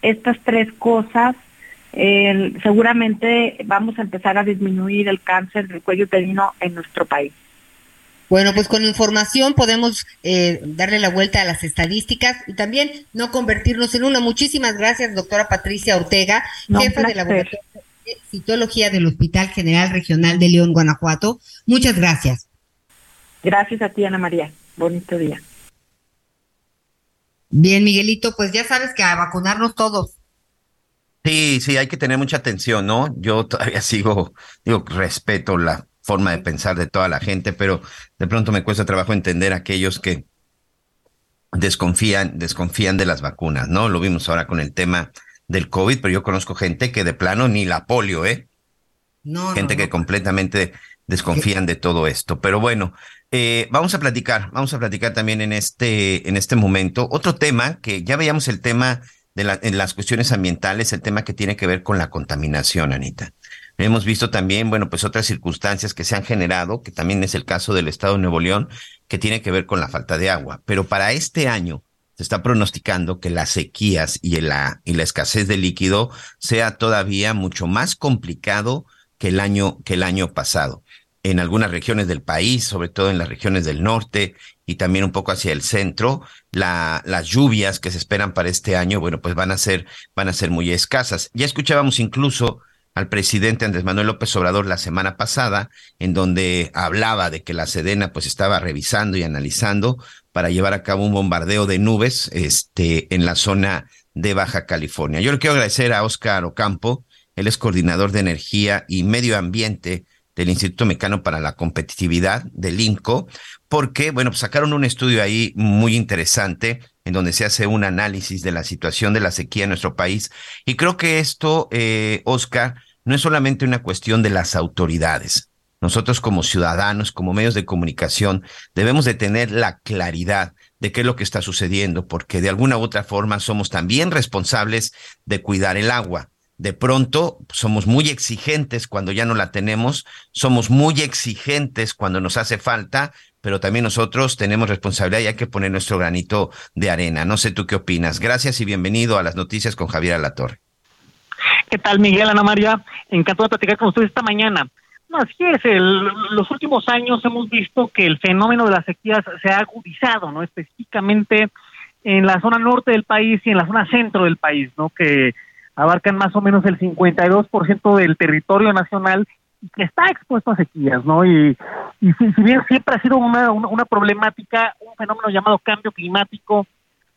estas tres cosas, seguramente vamos a empezar a disminuir el cáncer del cuello uterino en nuestro país. Bueno, pues con información podemos eh, darle la vuelta a las estadísticas y también no convertirnos en una. Muchísimas gracias, doctora Patricia Ortega, jefa de laboratorio de citología del Hospital General Regional de León, Guanajuato. Muchas gracias. Gracias a ti, Ana María. Bonito día. Bien, Miguelito, pues ya sabes que a vacunarnos todos. Sí, sí, hay que tener mucha atención, ¿no? Yo todavía sigo, digo, respeto la forma de pensar de toda la gente, pero de pronto me cuesta trabajo entender a aquellos que desconfían, desconfían de las vacunas, ¿no? Lo vimos ahora con el tema del COVID, pero yo conozco gente que de plano ni la polio, ¿eh? No, gente que completamente desconfían de todo esto. Pero bueno, eh, vamos a platicar, vamos a platicar también en este, en este momento. Otro tema que ya veíamos el tema de la, en las cuestiones ambientales, el tema que tiene que ver con la contaminación, Anita. Hemos visto también, bueno, pues otras circunstancias que se han generado, que también es el caso del estado de Nuevo León, que tiene que ver con la falta de agua. Pero para este año se está pronosticando que las sequías y la, escasez de líquido sea todavía mucho más complicado que el año, que el año pasado. En algunas regiones del país, sobre todo en las regiones del norte y también un poco hacia el centro, la, las lluvias que se esperan para este año, bueno, pues van a ser, van a ser muy escasas. Ya escuchábamos incluso al presidente Andrés Manuel López Obrador la semana pasada, en donde hablaba de que la Sedena pues estaba revisando y analizando para llevar a cabo un bombardeo de nubes este, en la zona de Baja California. Yo le quiero agradecer a Óscar Ocampo, él es coordinador de energía y medio ambiente del Instituto Mecano para la Competitividad del INCO, porque, bueno, pues sacaron un estudio ahí muy interesante en donde se hace un análisis de la situación de la sequía en nuestro país. Y creo que esto, eh, Oscar, no es solamente una cuestión de las autoridades. Nosotros como ciudadanos, como medios de comunicación, debemos de tener la claridad de qué es lo que está sucediendo, porque de alguna u otra forma somos también responsables de cuidar el agua. De pronto somos muy exigentes cuando ya no la tenemos, somos muy exigentes cuando nos hace falta, pero también nosotros tenemos responsabilidad y hay que poner nuestro granito de arena. No sé tú qué opinas. Gracias y bienvenido a las noticias con Javier Alatorre. ¿Qué tal, Miguel, Ana María? Encantado de platicar con ustedes esta mañana. No, así es, los últimos años hemos visto que el fenómeno de las sequías se ha agudizado, ¿no? Específicamente en la zona norte del país y en la zona centro del país, ¿no? Que abarcan más o menos el 52% del territorio nacional y que está expuesto a sequías, ¿no? Y, y si, bien siempre ha sido una, una, problemática, un fenómeno llamado cambio climático,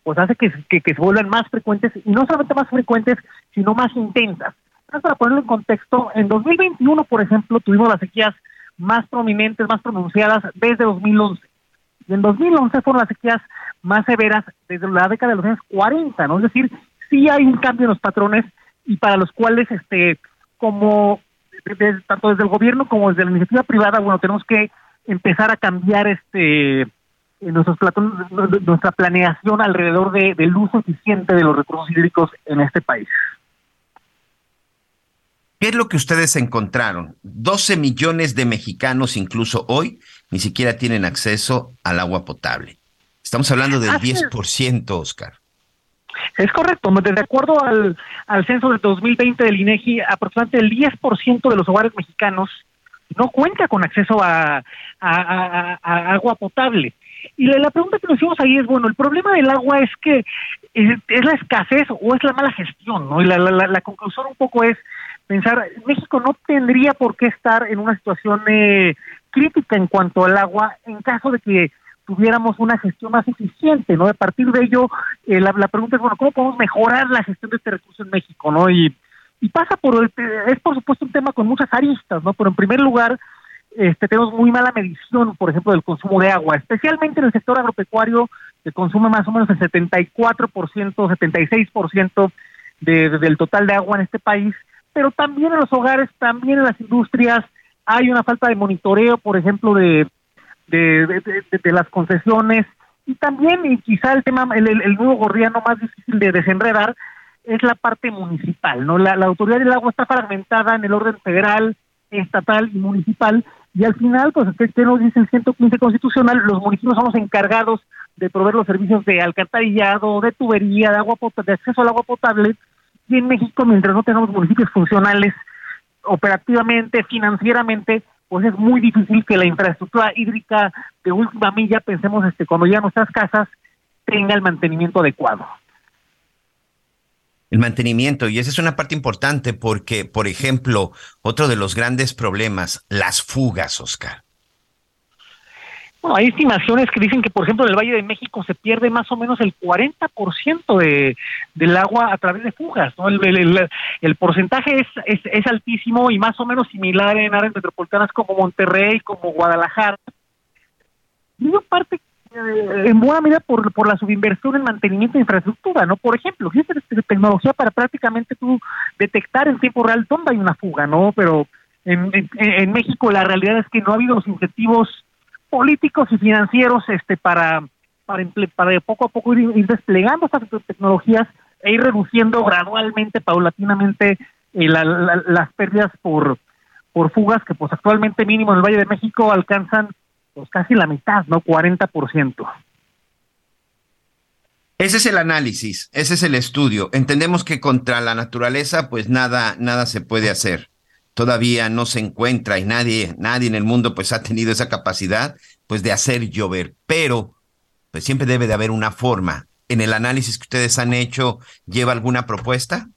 pues hace que, que, se vuelvan más frecuentes, y no solamente más frecuentes, sino más intensas. Para ponerlo en contexto, en 2021, por ejemplo, tuvimos las sequías más prominentes, más pronunciadas desde 2011. Y en 2011 fueron las sequías más severas desde la década de los años 40, ¿no? Es decir, sí hay un cambio en los patrones y para los cuales, este, como tanto desde el gobierno como desde la iniciativa privada, bueno, tenemos que empezar a cambiar este nuestros nuestra planeación alrededor de, del uso eficiente de los recursos hídricos en este país. ¿Qué es lo que ustedes encontraron? 12 millones de mexicanos, incluso hoy, ni siquiera tienen acceso al agua potable. Estamos hablando del 10%, Oscar. Es correcto. De acuerdo al, al censo del 2020 del INEGI, aproximadamente el 10% de los hogares mexicanos no cuenta con acceso a, agua potable. Y la, pregunta que nos hicimos ahí es, bueno, el problema del agua es que es, la escasez o es la mala gestión, ¿no? Y la, la, conclusión un poco es pensar, México no tendría por qué estar en una situación eh, crítica en cuanto al agua en caso de que tuviéramos una gestión más eficiente, ¿no? A partir de ello, eh, la, pregunta es, bueno, ¿cómo podemos mejorar la gestión de este recurso en México, ¿no? Y, y pasa por, el, es por supuesto un tema con muchas aristas, ¿no? Pero en primer lugar, este, tenemos muy mala medición, por ejemplo, del consumo de agua, especialmente en el sector agropecuario, que consume más o menos el 74%, 76% de, del total de agua en este país, pero también en los hogares, también en las industrias, hay una falta de monitoreo, por ejemplo, de de, de, las concesiones y también y quizá el tema el, el, nuevo gordiano más difícil de desenredar es la parte municipal no la, autoridad del agua está fragmentada en el orden federal estatal y municipal y al final pues que nos dice el 115 constitucional los municipios somos encargados de proveer los servicios de alcantarillado de tubería de agua potable, de acceso al agua potable y en México mientras no tengamos municipios funcionales operativamente financieramente pues es muy difícil que la infraestructura hídrica de última milla, pensemos este, cuando ya nuestras casas, tenga el mantenimiento adecuado. El mantenimiento, y esa es una parte importante porque, por ejemplo, otro de los grandes problemas, las fugas, Oscar. Bueno, hay estimaciones que dicen que, por ejemplo, en el Valle de México se pierde más o menos el 40% de, del agua a través de fugas. ¿no? El, porcentaje es, es, altísimo y más o menos similar en áreas metropolitanas como Monterrey, como Guadalajara. Y parte eh, en buena medida por, por la subinversión en mantenimiento de infraestructura, ¿no? Por ejemplo, existe tecnología para prácticamente tú detectar en tiempo real dónde hay una fuga, ¿no? Pero en, en, en México la realidad es que no ha habido los incentivos políticos y financieros este para para, para poco a poco ir, desplegando estas tecnologías e ir reduciendo gradualmente, paulatinamente, eh, las pérdidas por, por fugas que pues actualmente mínimo en el Valle de México alcanzan pues casi la mitad, ¿no? 40%. Ese es el análisis, ese es el estudio. Entendemos que contra la naturaleza pues nada nada se puede hacer todavía no se encuentra y nadie, nadie en el mundo pues ha tenido esa capacidad pues de hacer llover, pero pues siempre debe de haber una forma. En el análisis que ustedes han hecho, ¿lleva alguna propuesta?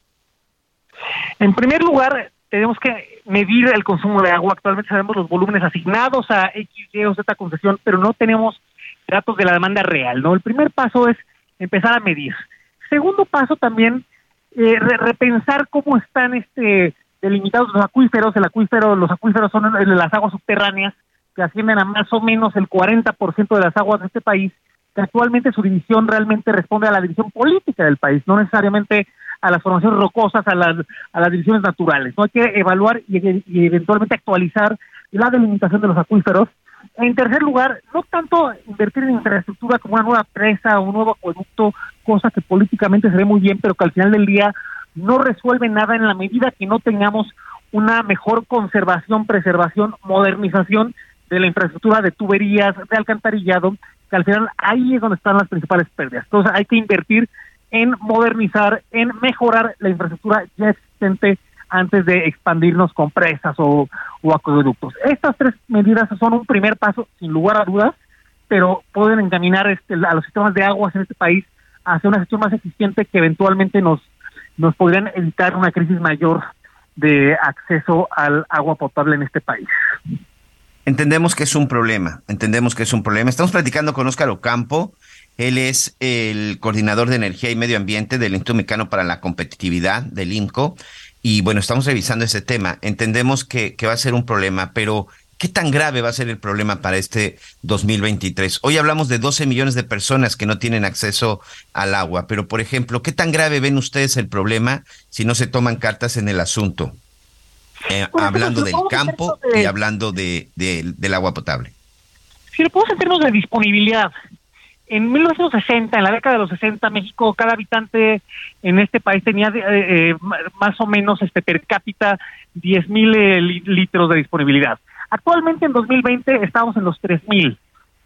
En primer lugar, tenemos que medir el consumo de agua. Actualmente sabemos los volúmenes asignados a X, o Z concesión, pero no tenemos datos de la demanda real, ¿no? El primer paso es empezar a medir. Segundo paso también, eh, repensar cómo están este delimitados los acuíferos, el acuífero, los acuíferos son las aguas subterráneas que ascienden a más o menos el 40% de las aguas de este país, que actualmente su división realmente responde a la división política del país, no necesariamente a las formaciones rocosas, a las, a las divisiones naturales. No hay que evaluar y, y eventualmente actualizar la delimitación de los acuíferos. En tercer lugar, no tanto invertir en infraestructura como una nueva presa o un nuevo acueducto, cosa que políticamente se ve muy bien, pero que al final del día no resuelve nada en la medida que no tengamos una mejor conservación, preservación, modernización de la infraestructura de tuberías, de alcantarillado, que al final ahí es donde están las principales pérdidas. Entonces hay que invertir en modernizar, en mejorar la infraestructura ya existente antes de expandirnos con presas o, acueductos. Estas tres medidas son un primer paso, sin lugar a dudas, pero pueden encaminar este, a los sistemas de aguas en este país hacia una gestión más eficiente que eventualmente nos nos podrían evitar una crisis mayor de acceso al agua potable en este país. Entendemos que es un problema, entendemos que es un problema. Estamos platicando con Óscar Ocampo, él es el coordinador de energía y medio ambiente del Instituto Mexicano para la Competitividad, del INCO, y bueno, estamos revisando ese tema. Entendemos que, que va a ser un problema, pero ¿qué tan grave va a ser el problema para este 2023? Hoy hablamos de 12 millones de personas que no tienen acceso al agua, pero por ejemplo, ¿qué tan grave ven ustedes el problema si no se toman cartas en el asunto? Eh, hablando del campo y hablando de, del agua potable. Si lo podemos en términos de disponibilidad, en 1960, en la década de los 60, México, cada habitante en este país tenía eh, eh, más o menos este per cápita 10 mil eh, litros de disponibilidad. Actualmente en 2020 estamos en los 3 mil.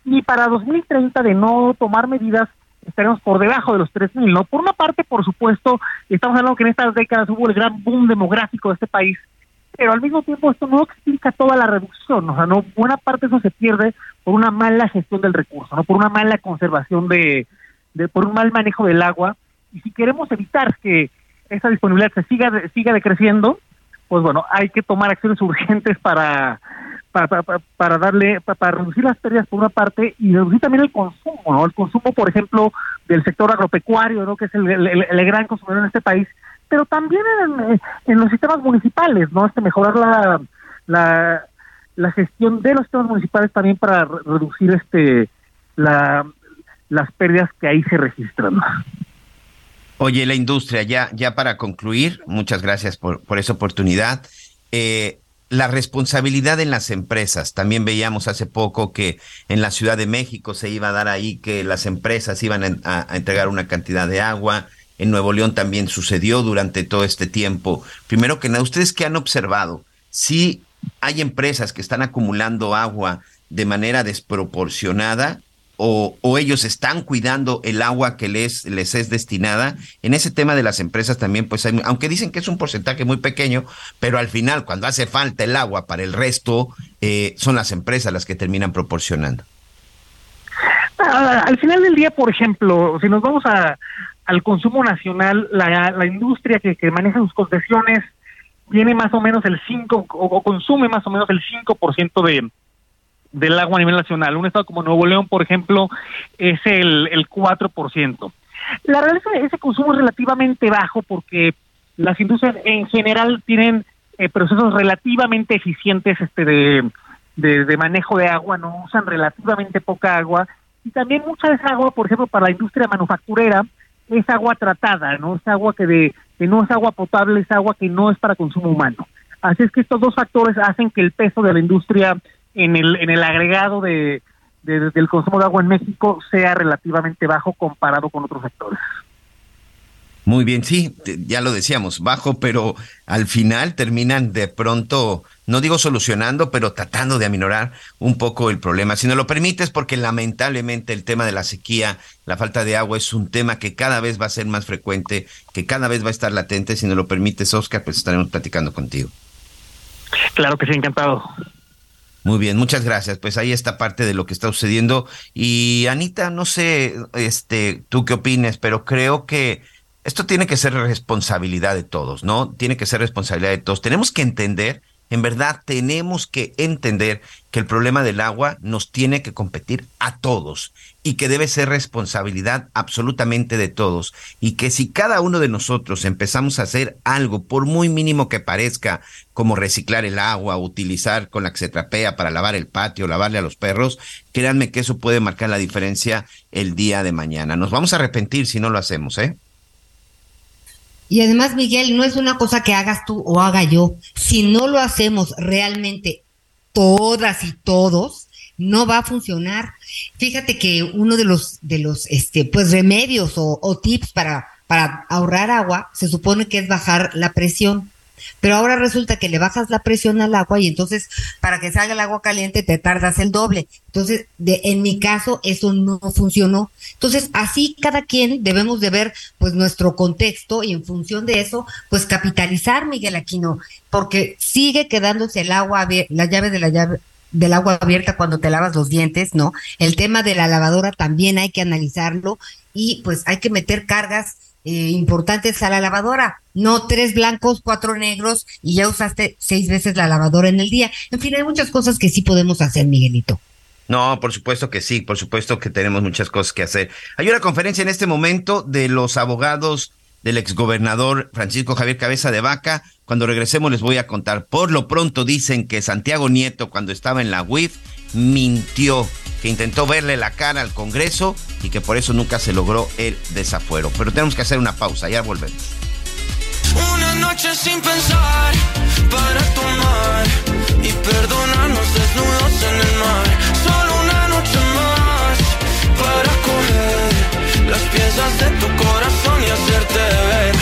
Y para 2030, de no tomar medidas, estaremos por debajo de los 3 mil. ¿no? Por una parte, por supuesto, estamos hablando que en estas décadas hubo el gran boom demográfico de este país pero al mismo tiempo esto no explica toda la reducción, o sea, no buena parte de eso se pierde por una mala gestión del recurso, no por una mala conservación de, de por un mal manejo del agua y si queremos evitar que esa disponibilidad se siga siga decreciendo, pues bueno, hay que tomar acciones urgentes para para, para, darle para, reducir las pérdidas por una parte y reducir también el consumo, ¿no? El consumo, por ejemplo, del sector agropecuario, ¿no? Que es el, el gran consumidor en este país pero también en, en, los sistemas municipales, ¿no? Este mejorar la, la, la gestión de los sistemas municipales también para reducir este la, las pérdidas que ahí se registran. Oye, la industria, ya, ya para concluir, muchas gracias por, por esa oportunidad. Eh, la responsabilidad en las empresas. También veíamos hace poco que en la Ciudad de México se iba a dar ahí que las empresas iban a entregar una cantidad de agua, en Nuevo León también sucedió durante todo este tiempo. Primero que nada, ustedes que han observado, si hay empresas que están acumulando agua de manera desproporcionada o, ellos están cuidando el agua que les, es destinada. En ese tema de las empresas también, pues aunque dicen que es un porcentaje muy pequeño, pero al final, cuando hace falta el agua para el resto, eh, son las empresas las que terminan proporcionando. Al final del día, por ejemplo, si nos vamos a, al consumo nacional, la, la industria que, maneja sus concesiones tiene más o menos el 5 o, consume más o menos el 5% de del agua a nivel nacional. Un estado como Nuevo León, por ejemplo, es el, el 4%. La realidad es que ese consumo es relativamente bajo porque las industrias en general tienen eh, procesos relativamente eficientes este de, de, de, manejo de agua, no usan relativamente poca agua y también mucha de esa agua, por ejemplo, para la industria manufacturera, es agua tratada, no es agua que, de, que no es agua potable, es agua que no es para consumo humano. Así es que estos dos factores hacen que el peso de la industria en el, en el agregado de, del consumo de agua en México sea relativamente bajo comparado con otros sectores. Muy bien, sí, ya lo decíamos, bajo, pero al final terminan de pronto, no digo solucionando, pero tratando de aminorar un poco el problema. Si no lo permites, porque lamentablemente el tema de la sequía, la falta de agua es un tema que cada vez va a ser más frecuente, que cada vez va a estar latente. Si no lo permites, Oscar, pues estaremos platicando contigo. Claro que sí, encantado. Muy bien, muchas gracias. Pues ahí está parte de lo que está sucediendo. Y Anita, no sé, este, tú qué opinas, pero creo que esto tiene que ser responsabilidad de todos, ¿no? Tiene que ser responsabilidad de todos. Tenemos que entender, en verdad, tenemos que entender que el problema del agua nos tiene que competir a todos y que debe ser responsabilidad absolutamente de todos. Y que si cada uno de nosotros empezamos a hacer algo, por muy mínimo que parezca, como reciclar el agua, utilizar con la que se trapea para lavar el patio, lavarle a los perros, créanme que eso puede marcar la diferencia el día de mañana. Nos vamos a arrepentir si no lo hacemos, ¿eh? Y además, Miguel, no es una cosa que hagas tú o haga yo. Si no lo hacemos realmente todas y todos, no va a funcionar. Fíjate que uno de los, de los, este, pues remedios o, o tips para, para ahorrar agua se supone que es bajar la presión. Pero ahora resulta que le bajas la presión al agua y entonces para que salga el agua caliente te tardas el doble. Entonces, de, en mi caso, eso no funcionó. Entonces, así cada quien debemos de ver pues nuestro contexto y en función de eso, pues capitalizar, Miguel Aquino, porque sigue quedándose el agua, la llave de la llave del agua abierta cuando te lavas los dientes, ¿no? El tema de la lavadora también hay que analizarlo y pues hay que meter cargas eh, importantes a la lavadora. No tres blancos, cuatro negros y ya usaste seis veces la lavadora en el día. En fin, hay muchas cosas que sí podemos hacer, Miguelito. No, por supuesto que sí, por supuesto que tenemos muchas cosas que hacer. Hay una conferencia en este momento de los abogados del exgobernador Francisco Javier Cabeza de Vaca. Cuando regresemos les voy a contar. Por lo pronto dicen que Santiago Nieto, cuando estaba en la UIF, mintió, que intentó verle la cara al Congreso y que por eso nunca se logró el desafuero. Pero tenemos que hacer una pausa, ya volvemos. Una noche sin pensar para tomar y perdonarnos desnudos en el mar. Solo una noche más para coger las piezas de tu corazón y hacerte ver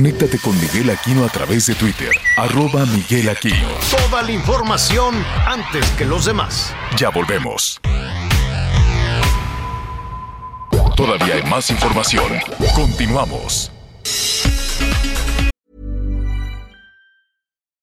Conéctate con Miguel Aquino a través de Twitter, arroba Miguel Aquino. Toda la información antes que los demás. Ya volvemos. Todavía hay más información. Continuamos.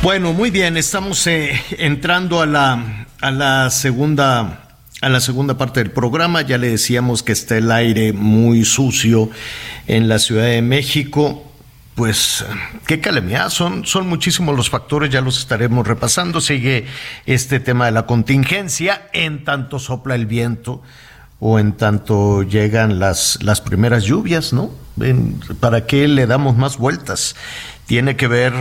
Bueno, muy bien, estamos eh, entrando a la, a la segunda a la segunda parte del programa. Ya le decíamos que está el aire muy sucio en la Ciudad de México. Pues qué calamidad, son, son muchísimos los factores, ya los estaremos repasando. Sigue este tema de la contingencia, en tanto sopla el viento o en tanto llegan las, las primeras lluvias, ¿no? ¿Para qué le damos más vueltas? Tiene que ver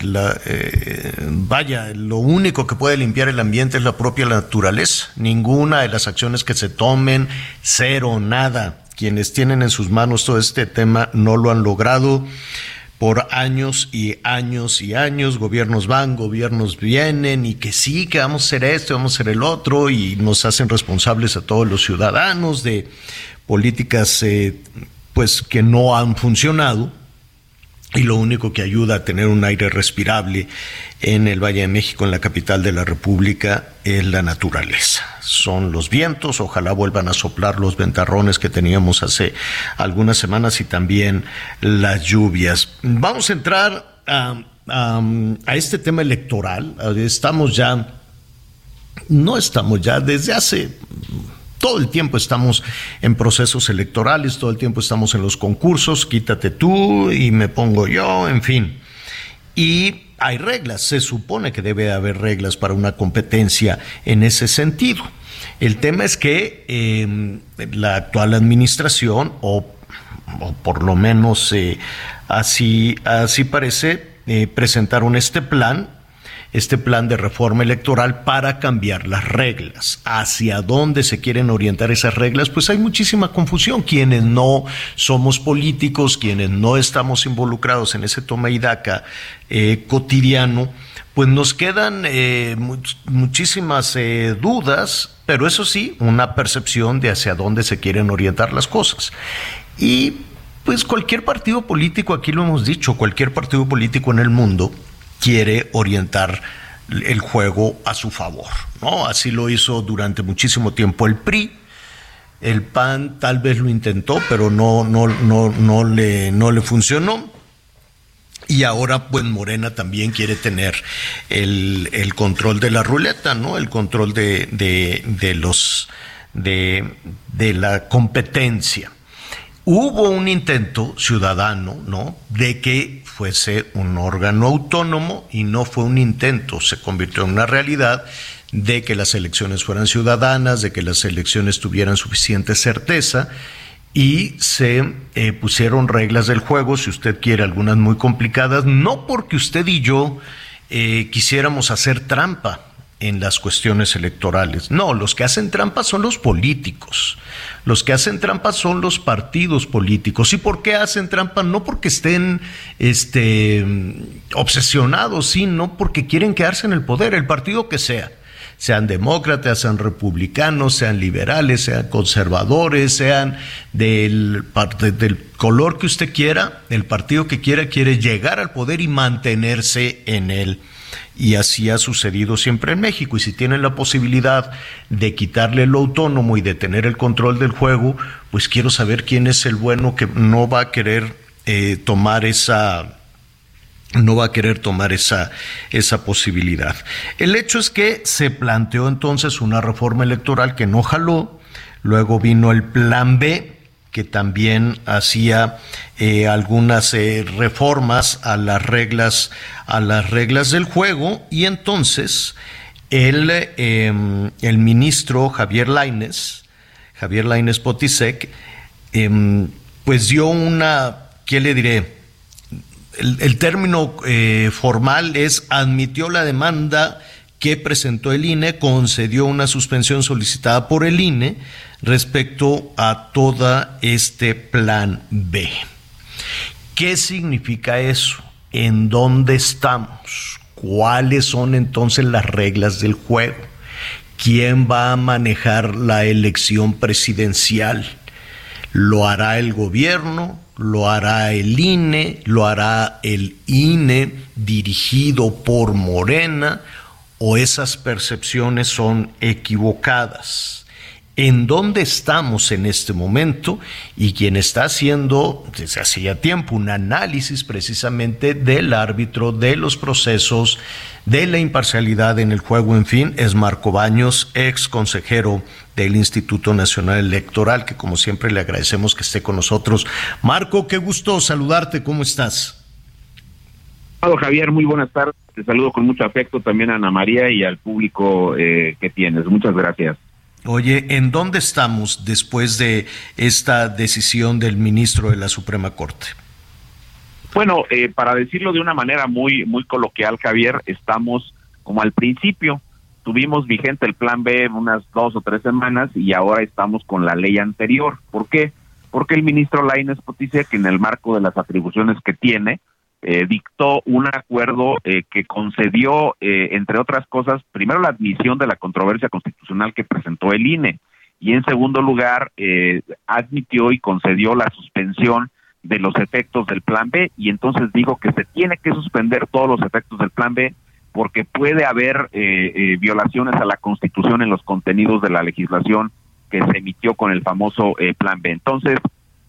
la, eh, vaya, lo único que puede limpiar el ambiente es la propia naturaleza. Ninguna de las acciones que se tomen, cero, nada. Quienes tienen en sus manos todo este tema no lo han logrado por años y años y años. Gobiernos van, gobiernos vienen y que sí, que vamos a hacer esto, vamos a hacer el otro y nos hacen responsables a todos los ciudadanos de políticas eh, pues que no han funcionado y lo único que ayuda a tener un aire respirable en el Valle de México, en la capital de la República, es la naturaleza. Son los vientos, ojalá vuelvan a soplar los ventarrones que teníamos hace algunas semanas y también las lluvias. Vamos a entrar a, este tema electoral. Estamos ya, no estamos ya desde hace todo el tiempo estamos en procesos electorales, todo el tiempo estamos en los concursos, quítate tú y me pongo yo, en fin. Y hay reglas, se supone que debe haber reglas para una competencia en ese sentido. El tema es que eh, la actual administración, o, o por lo menos eh, así, así parece, eh, presentaron este plan este plan de reforma electoral para cambiar las reglas. ¿Hacia dónde se quieren orientar esas reglas? Pues hay muchísima confusión. Quienes no somos políticos, quienes no estamos involucrados en ese toma y daca eh, cotidiano, pues nos quedan eh, much- muchísimas eh, dudas, pero eso sí, una percepción de hacia dónde se quieren orientar las cosas. Y pues cualquier partido político, aquí lo hemos dicho, cualquier partido político en el mundo quiere orientar el juego a su favor, ¿no? Así lo hizo durante muchísimo tiempo el PRI. El PAN tal vez lo intentó, pero no, no, no, no, le, no le funcionó. Y ahora, pues Morena también quiere tener el, el control de la ruleta, ¿no? El control de, de, de los de, de la competencia. Hubo un intento ciudadano, ¿no? De que fuese un órgano autónomo y no fue un intento, se convirtió en una realidad de que las elecciones fueran ciudadanas, de que las elecciones tuvieran suficiente certeza y se eh, pusieron reglas del juego, si usted quiere, algunas muy complicadas, no porque usted y yo eh, quisiéramos hacer trampa en las cuestiones electorales. No, los que hacen trampa son los políticos. Los que hacen trampa son los partidos políticos. ¿Y por qué hacen trampa? No porque estén este, obsesionados, sino porque quieren quedarse en el poder, el partido que sea sean demócratas, sean republicanos, sean liberales, sean conservadores, sean del, del color que usted quiera, el partido que quiera quiere llegar al poder y mantenerse en él. Y así ha sucedido siempre en México. Y si tienen la posibilidad de quitarle lo autónomo y de tener el control del juego, pues quiero saber quién es el bueno que no va a querer eh, tomar esa no va a querer tomar esa, esa posibilidad. El hecho es que se planteó entonces una reforma electoral que no jaló, luego vino el plan B, que también hacía eh, algunas eh, reformas a las reglas a las reglas del juego y entonces el, em, el ministro Javier Laines Javier Laines Potisek em, pues dio una ¿qué le diré? el, término eh, formal es admitió la demanda que presentó el INE, concedió una suspensión solicitada por el INE respecto a todo este plan B. ¿Qué significa eso? ¿En dónde estamos? ¿Cuáles son entonces las reglas del juego? ¿Quién va a manejar la elección presidencial? ¿Lo hará el gobierno? lo hará el INE, lo hará el INE dirigido por Morena o esas percepciones son equivocadas. ¿En dónde estamos en este momento? Y quien está haciendo desde hace ya tiempo un análisis precisamente del árbitro, de los procesos, de la imparcialidad en el juego, en fin, es Marco Baños, ex consejero del Instituto Nacional Electoral, que como siempre le agradecemos que esté con nosotros. Marco, qué gusto saludarte, ¿cómo estás? Javier, muy buenas tardes. Te saludo con mucho afecto también a Ana María y al público eh, que tienes. Muchas gracias. Oye, ¿en dónde estamos después de esta decisión del ministro de la Suprema Corte? Bueno, eh, para decirlo de una manera muy, muy coloquial, Javier, estamos como al principio. Tuvimos vigente el plan B unas dos o tres semanas y ahora estamos con la ley anterior. ¿Por qué? Porque el ministro Lainez dice que en el marco de las atribuciones que tiene, eh, dictó un acuerdo eh, que concedió, entre otras cosas, primero la admisión de la controversia constitucional que presentó el INE y en segundo lugar admitió y concedió la suspensión de los efectos del plan B y entonces digo que se tiene que suspender todos los efectos del plan B porque puede haber eh, eh, violaciones a la constitución en los contenidos de la legislación que se emitió con el famoso eh, plan B. Entonces,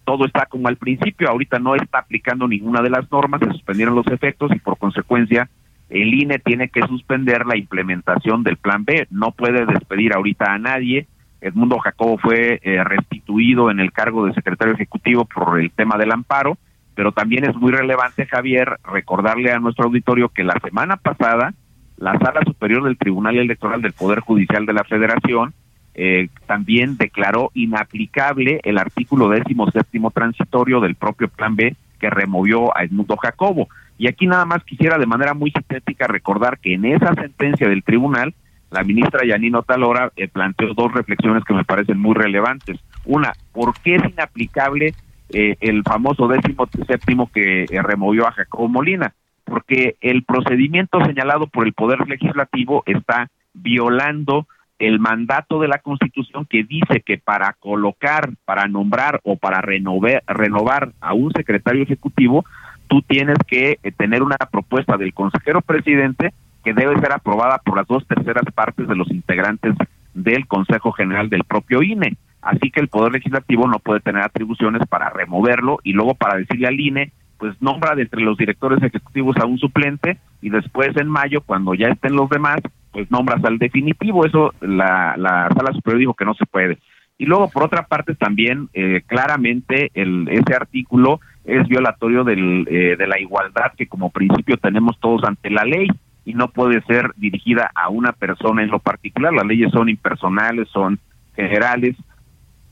todo está como al principio, ahorita no está aplicando ninguna de las normas, se suspendieron los efectos y por consecuencia el INE tiene que suspender la implementación del plan B, no puede despedir ahorita a nadie, Edmundo Jacobo fue eh, restituido en el cargo de secretario ejecutivo por el tema del amparo, pero también es muy relevante, Javier, recordarle a nuestro auditorio que la semana pasada la Sala Superior del Tribunal Electoral del Poder Judicial de la Federación eh, también declaró inaplicable el artículo décimo séptimo transitorio del propio Plan B que removió a Edmundo Jacobo. Y aquí nada más quisiera de manera muy sintética recordar que en esa sentencia del tribunal la ministra Yanino Talora eh, planteó dos reflexiones que me parecen muy relevantes. Una, ¿por qué es inaplicable eh, el famoso décimo séptimo que eh, removió a Jacobo Molina? Porque el procedimiento señalado por el Poder Legislativo está violando el mandato de la Constitución que dice que para colocar, para nombrar o para renovar, renovar a un secretario ejecutivo, tú tienes que tener una propuesta del consejero presidente que debe ser aprobada por las dos terceras partes de los integrantes del Consejo General del propio INE. Así que el Poder Legislativo no puede tener atribuciones para removerlo y luego para decirle al INE, pues nombra de entre los directores ejecutivos a un suplente y después en mayo, cuando ya estén los demás, pues nombras al definitivo. Eso la, la Sala Superior dijo que no se puede. Y luego, por otra parte, también eh, claramente el, ese artículo es violatorio del, eh, de la igualdad que como principio tenemos todos ante la ley y no puede ser dirigida a una persona en lo particular. Las leyes son impersonales, son generales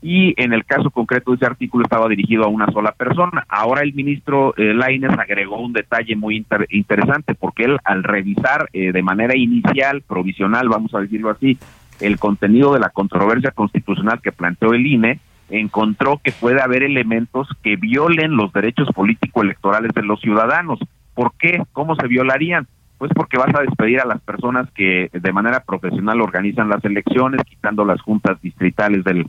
y en el caso concreto de ese artículo estaba dirigido a una sola persona. Ahora el ministro eh, Laines agregó un detalle muy interesante porque él al revisar eh, de manera inicial, provisional, vamos a decirlo así, el contenido de la controversia constitucional que planteó el INE, encontró que puede haber elementos que violen los derechos político-electorales de los ciudadanos. ¿Por qué? ¿Cómo se violarían? Pues porque vas a despedir a las personas que de manera profesional organizan las elecciones, quitando las juntas distritales del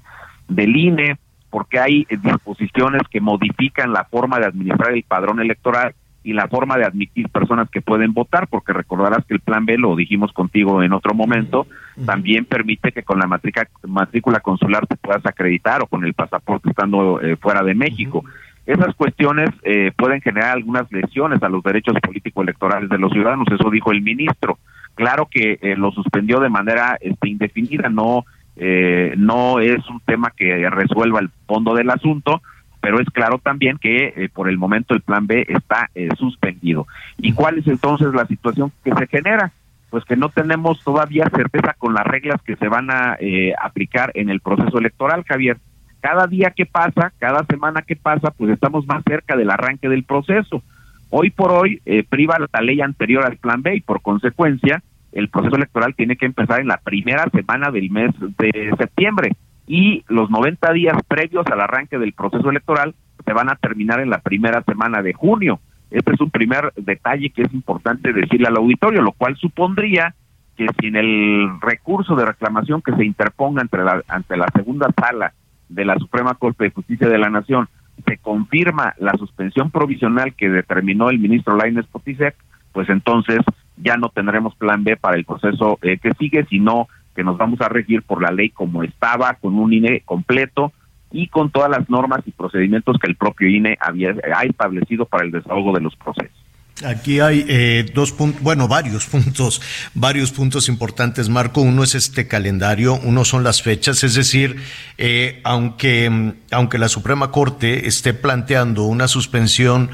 del INE, porque hay disposiciones que modifican la forma de administrar el padrón electoral y la forma de admitir personas que pueden votar, porque recordarás que el plan B, lo dijimos contigo en otro momento, también permite que con la matrícula, matrícula consular te puedas acreditar o con el pasaporte estando eh, fuera de México. Esas cuestiones eh, pueden generar algunas lesiones a los derechos político-electorales de los ciudadanos, eso dijo el ministro. Claro que eh, lo suspendió de manera este, indefinida, no eh, no es un tema que resuelva el fondo del asunto, pero es claro también que eh, por el momento el plan B está eh, suspendido. ¿Y cuál es entonces la situación que se genera? Pues que no tenemos todavía certeza con las reglas que se van a aplicar en el proceso electoral, Javier. Cada día que pasa, cada semana que pasa, pues estamos más cerca del arranque del proceso. Hoy por hoy priva la ley anterior al plan B y por consecuencia el proceso electoral tiene que empezar en la primera semana del mes de septiembre y los 90 días previos al arranque del proceso electoral se van a terminar en la primera semana de junio. Este es un primer detalle que es importante decirle al auditorio, lo cual supondría que si en el recurso de reclamación que se interponga ante la, ante la segunda sala de la Suprema Corte de Justicia de la Nación se confirma la suspensión provisional que determinó el ministro Lainez Potisek, pues entonces ya no tendremos plan B para el proceso eh, que sigue, sino que nos vamos a regir por la ley como estaba, con un INE completo y con todas las normas y procedimientos que el propio INE había ha establecido para el desahogo de los procesos. Aquí hay eh, dos puntos, bueno, varios puntos, varios puntos importantes, Marco. Uno es este calendario, uno son las fechas, es decir, eh, aunque, aunque la Suprema Corte esté planteando una suspensión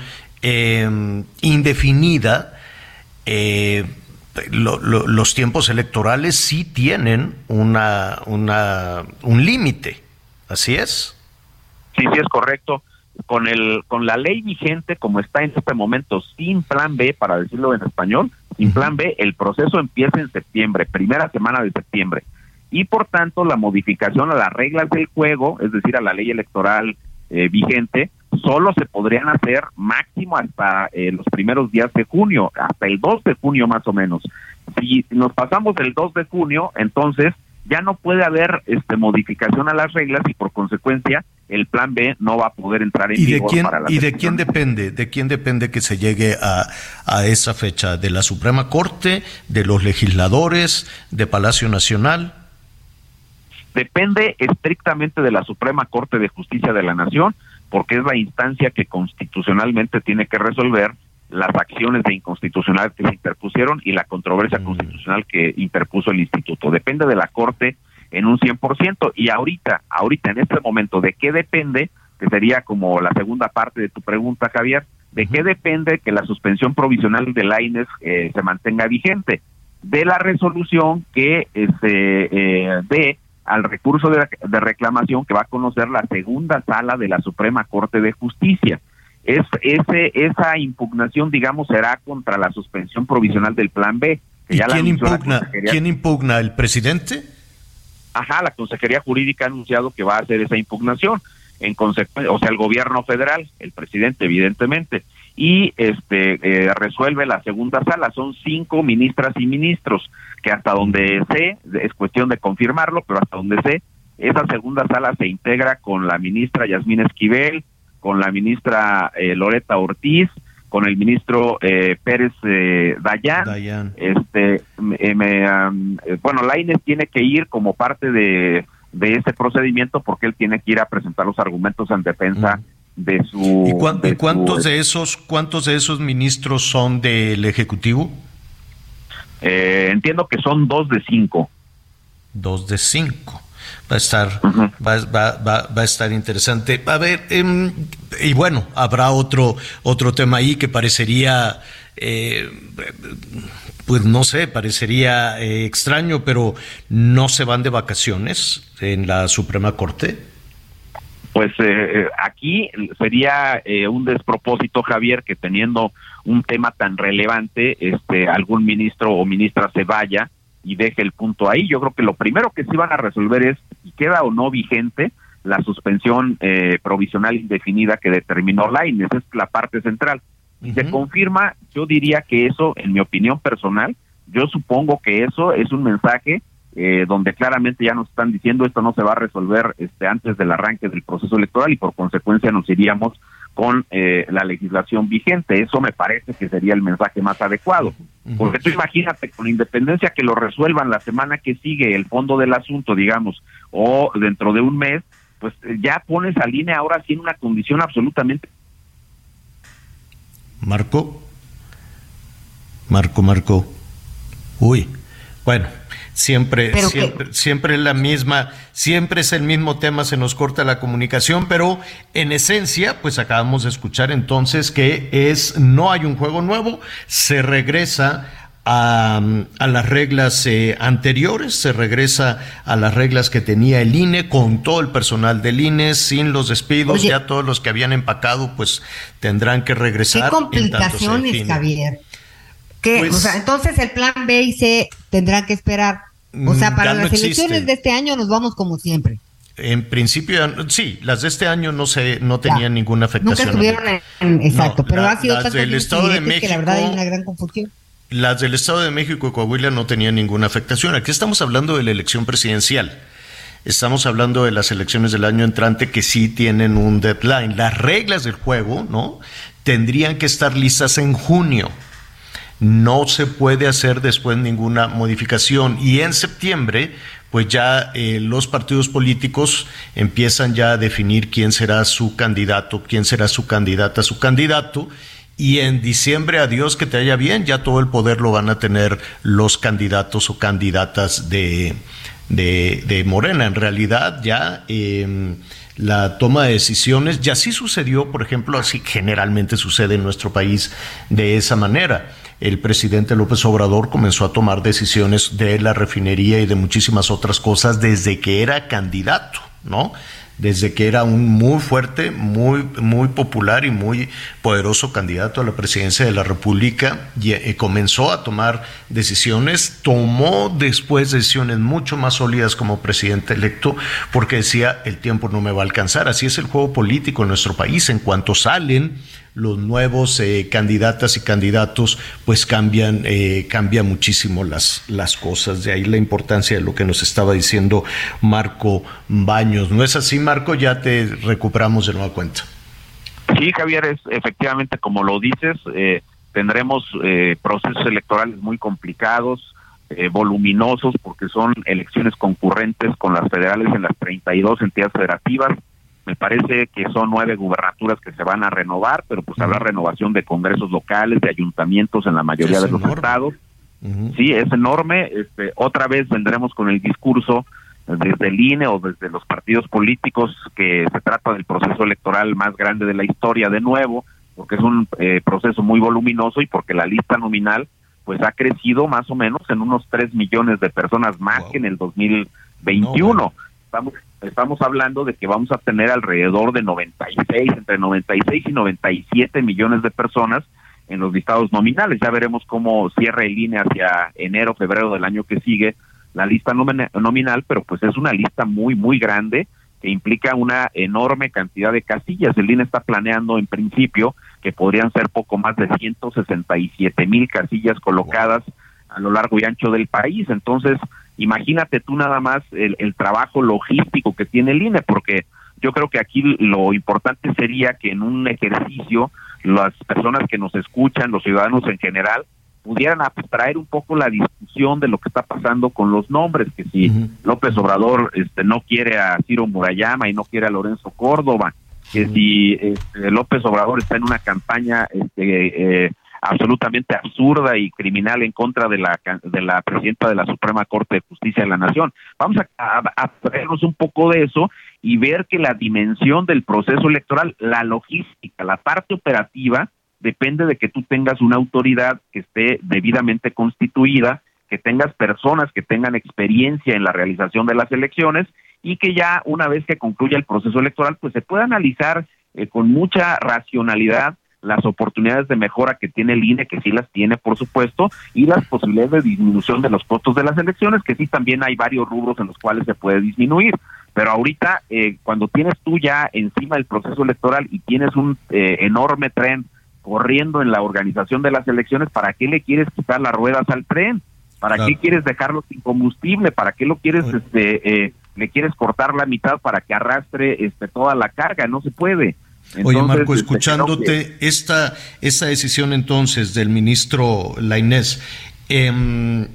indefinida, eh, los tiempos electorales sí tienen una, una, un límite, ¿así es? Sí, sí es correcto. Con, el, con la ley vigente, como está en este momento, sin plan B, para decirlo en español, sin plan B, el proceso empieza en septiembre, primera semana de septiembre. Y por tanto, la modificación a las reglas del juego, es decir, a la ley electoral eh, vigente, solo se podrían hacer máximo hasta eh, los primeros días de junio, hasta el 2 de junio más o menos. Si nos pasamos del 2 de junio, entonces ya no puede haber este modificación a las reglas y por consecuencia el plan B no va a poder entrar en ¿Y vigor de quién, para la ¿Y de quién depende? ¿De quién depende que se llegue a, a esa fecha? ¿De la Suprema Corte? ¿De los legisladores? ¿De Palacio Nacional? Depende estrictamente de la Suprema Corte de Justicia de la Nación, porque es la instancia que constitucionalmente tiene que resolver las acciones de inconstitucional que se interpusieron y la controversia Mm. constitucional que interpuso el instituto. Depende de la Corte en un 100%. Y ahorita, ahorita en este momento, ¿de qué depende? Que sería como la segunda parte de tu pregunta, Javier. ¿De qué depende que la suspensión provisional de la INES eh, se mantenga vigente? De la resolución que eh, se eh, dé al recurso de, de reclamación que va a conocer la segunda sala de la Suprema Corte de Justicia. Es, ese, esa impugnación, digamos, será contra la suspensión provisional del Plan B. Que ¿Y ya la quién la impugna? Consejería- ¿Quién impugna? ¿El presidente? Ajá, la Consejería Jurídica ha anunciado que va a hacer esa impugnación. En consecuencia, o sea, el gobierno federal, el presidente, evidentemente, y este eh, resuelve la segunda sala. Son cinco ministras y ministros que hasta donde sé, es cuestión de confirmarlo, pero hasta donde sé, esa segunda sala se integra con la ministra Yasmín Esquivel, con la ministra eh, Loreta Ortiz, con el ministro eh, Pérez eh, Dayan. este me- eh, me, am, eh, bueno la INE tiene que ir como parte de de ese procedimiento porque él tiene que ir a presentar los argumentos en defensa de su ¿Y, cuán- de cuántos su, de esos cuántos de esos ministros son del ejecutivo? eh, entiendo que son dos de cinco Dos de cinco. Va a estar, va, va- va- va a estar interesante. A ver, em, y bueno, habrá otro, otro tema ahí que parecería, eh, pues no sé, parecería eh, extraño, pero no se van de vacaciones en la Suprema Corte. Pues eh, aquí sería eh, un despropósito, Javier, que teniendo un tema tan relevante, este, algún ministro o ministra se vaya y deje el punto ahí. Yo creo que lo primero que sí van a resolver es si queda o no vigente la suspensión eh, provisional indefinida que determinó la Esa es la parte central. Si se confirma, yo diría que eso, en mi opinión personal, yo supongo que eso es un mensaje eh, donde claramente ya nos están diciendo esto no se va a resolver este antes del arranque del proceso electoral y por consecuencia nos iríamos con eh, la legislación vigente. Eso me parece que sería el mensaje más adecuado. Porque tú imagínate, con independencia que lo resuelvan la semana que sigue el fondo del asunto, digamos, o dentro de un mes, pues eh, ya pones a línea ahora sí en una condición absolutamente. Marco. Marco, Marco. Uy, bueno, siempre, siempre, siempre es la misma, siempre es el mismo tema, se nos corta la comunicación, pero en esencia, pues acabamos de escuchar entonces que es, no hay un juego nuevo, se regresa a, las reglas eh, anteriores, se regresa a las reglas que tenía el INE con todo el personal del INE, sin los despidos, ya todos los que habían empacado pues tendrán que regresar. ¿Qué complicaciones, Javier? Pues o sea, entonces el plan B y C tendrán que esperar. O sea, mm, para las elecciones de este año nos vamos como siempre. En principio, sí, las de este año no se, no tenían ninguna afectación. Nunca estuvieron en, exacto, pero ha sido las del Estado de México, que la verdad hay una gran confusión. Las del Estado de México y Coahuila no tenían ninguna afectación. Aquí estamos hablando de la elección presidencial. Estamos hablando de las elecciones del año entrante que sí tienen un deadline. Las reglas del juego, ¿no? Tendrían que estar listas en junio no se puede hacer después ninguna modificación. Y en septiembre, pues ya eh, los partidos políticos empiezan ya a definir quién será su candidato, quién será su candidata, su candidato. Y en diciembre, a Dios que te haya bien, ya todo el poder lo van a tener los candidatos o candidatas de, de, Morena. En realidad, ya em, la toma de decisiones, ya sí sucedió, por ejemplo, así generalmente sucede en nuestro país de esa manera el presidente López Obrador comenzó a tomar decisiones de la refinería y de muchísimas otras cosas desde que era candidato, ¿no? Desde que era un muy fuerte, muy, muy popular y muy poderoso candidato a la presidencia de la República, y, eh, comenzó a tomar decisiones, tomó después decisiones mucho más sólidas como presidente electo, porque decía, el tiempo no me va a alcanzar. Así es el juego político en nuestro país. En cuanto salen los nuevos eh, candidatas y candidatos, pues cambian, eh, cambia muchísimo las, las cosas. De ahí la importancia de lo que nos estaba diciendo Marco Baños. ¿No es así, Marco? Ya te recuperamos de nueva cuenta. Sí, Javier, es efectivamente como lo dices, eh, tendremos eh, procesos electorales muy complicados, voluminosos, porque son elecciones concurrentes con las federales en las 32 entidades federativas me parece que son nueve gubernaturas que se van a renovar, pero pues habrá renovación de congresos locales, de ayuntamientos en la mayoría de los estados. Sí, es enorme. Este, otra vez vendremos con el discurso desde el INE o desde los partidos políticos que se trata del proceso electoral más grande de la historia de nuevo, porque es un eh, proceso muy voluminoso y porque la lista nominal pues ha crecido más o menos en unos tres millones de personas más que en el 2021. Estamos estamos hablando de que vamos a tener alrededor de 96, entre 96 y 97 millones de personas en los listados nominales. Ya veremos cómo cierra el INE hacia enero, febrero del año que sigue la lista nominal, pero pues es una lista muy, muy grande que implica una enorme cantidad de casillas. El INE está planeando en principio que podrían ser poco más de 167 mil casillas colocadas a lo largo y ancho del país. Entonces, imagínate tú nada más el, trabajo logístico que tiene el INE, porque yo creo que aquí lo importante sería que en un ejercicio las personas que nos escuchan, los ciudadanos en general, pudieran abstraer un poco la discusión de lo que está pasando con los nombres, que si López Obrador este, no quiere a Ciro Murayama y no quiere a Lorenzo Córdoba, que si este, López Obrador está en una campaña este, eh, absolutamente absurda y criminal en contra de la de la presidenta de la Suprema Corte de Justicia de la Nación. Vamos a, a, un poco de eso y ver que la dimensión del proceso electoral, la logística, la parte operativa, depende de que tú tengas una autoridad que esté debidamente constituida, que tengas personas que tengan experiencia en la realización de las elecciones y que ya una vez que concluya el proceso electoral, pues se pueda analizar eh, con mucha racionalidad las oportunidades de mejora que tiene el INE, que sí las tiene, por supuesto, y las posibilidades de disminución de los costos de las elecciones, que sí también hay varios rubros en los cuales se puede disminuir. Pero ahorita, eh, cuando tienes tú ya encima del proceso electoral y tienes un eh, enorme tren corriendo en la organización de las elecciones, ¿para qué le quieres quitar las ruedas al tren? ¿Para qué quieres dejarlo sin combustible? ¿Para qué lo quieres, este, eh, le quieres cortar la mitad para que arrastre este, toda la carga? No se puede. Oye, Marco, este, escuchándote esta, esta decisión entonces del ministro Lainés, eh,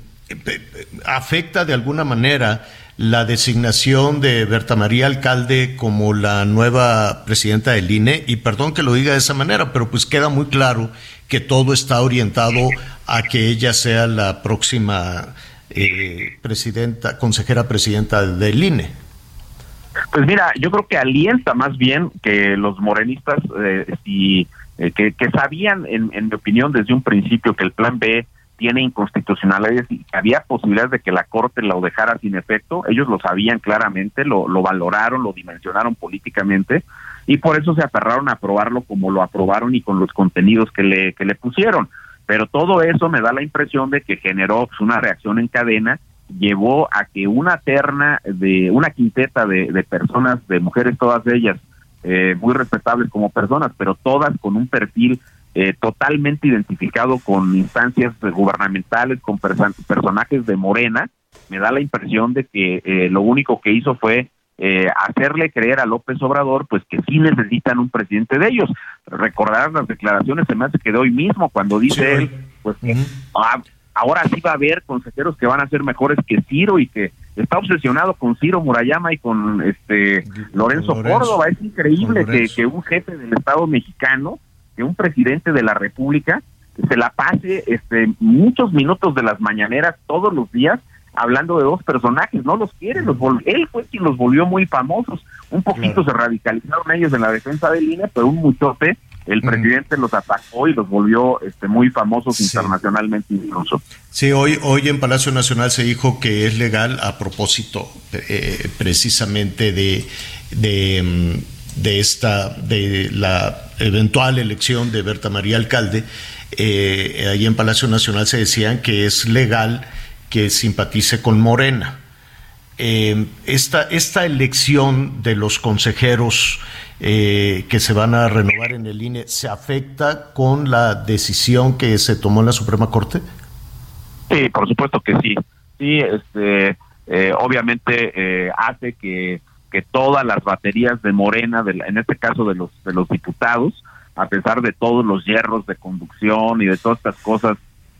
¿afecta de alguna manera la designación de Berta María Alcalde como la nueva presidenta del INE? Y perdón que lo diga de esa manera, pero pues queda muy claro que todo está orientado a que ella sea la próxima eh, presidenta, consejera presidenta del INE. Pues mira, yo creo que alienta más bien que los morenistas eh, eh, que, sabían, en, mi opinión, desde un principio que el plan B tiene inconstitucionalidades y había posibilidades de que la Corte lo dejara sin efecto. Ellos lo sabían claramente, lo, lo valoraron, lo dimensionaron políticamente y por eso se aferraron a aprobarlo como lo aprobaron y con los contenidos que le, que le pusieron. Pero todo eso me da la impresión de que generó pues, una reacción en cadena, llevó a que una terna de una quinteta de, de personas, de mujeres todas ellas, eh, muy respetables como personas, pero todas con un perfil eh, totalmente identificado con instancias gubernamentales, con personajes de Morena, me da la impresión de que eh, lo único que hizo fue eh, hacerle creer a López Obrador pues que sí necesitan un presidente de ellos. Recordar las declaraciones se me hace que de hoy mismo cuando dice él pues que ah, ahora sí va a haber consejeros que van a ser mejores que Ciro y que está obsesionado con Ciro Murayama y con este Lorenzo, Córdoba. Es increíble que, que un jefe del Estado mexicano, que un presidente de la República se la pase este muchos minutos de las mañaneras todos los días hablando de dos personajes, no los quiere, los él fue quien los volvió muy famosos, un poquito se radicalizaron ellos en la defensa de línea, pero un muchote, el presidente los atacó y los volvió este muy famosos internacionalmente incluso. Sí, hoy, hoy en Palacio Nacional se dijo que es legal a propósito eh, precisamente de, de, mm, de, esta, de la eventual elección de Berta María Alcalde, eh, ahí en Palacio Nacional se decían que es legal que simpatice con Morena. Eh, esta, esta, elección de los consejeros eh, que se van a renovar en el INE se afecta con la decisión que se tomó en la Suprema Corte? Sí, por supuesto que sí. Sí, este, eh, obviamente hace que, que todas las baterías de Morena, de en este caso de los de los diputados, a pesar de todos los hierros de conducción y de todas estas cosas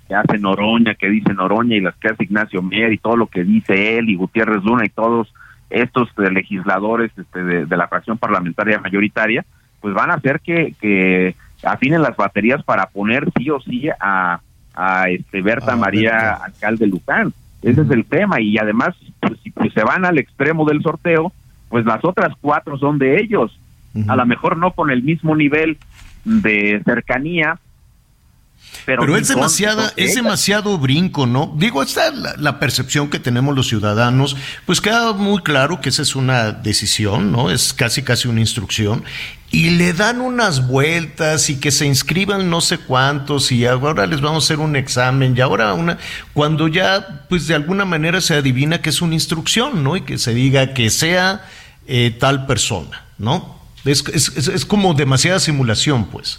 que hace Noroña, que dice Noroña y las que hace Ignacio Mier y todo lo que dice él y Gutiérrez Luna y todos estos eh, legisladores este, de, la fracción parlamentaria mayoritaria, pues van a hacer que, que afinen las baterías para poner sí o sí a, a este Berta ah, María Alcalde Lucán. Ese es el tema y además pues, si pues, se van al extremo del sorteo, pues las otras cuatro son de ellos. A lo mejor no con el mismo nivel de cercanía, pero, es demasiada, es demasiado brinco, ¿no? Digo, esta es la, percepción que tenemos los ciudadanos, pues queda muy claro que esa es una decisión, ¿no? Es casi casi una instrucción. Y le dan unas vueltas y que se inscriban no sé cuántos y ahora les vamos a hacer un examen y ahora una, cuando ya pues de alguna manera se adivina que es una instrucción, ¿no? Y que se diga que sea eh, tal persona, ¿no? Es, es, es como demasiada simulación, pues.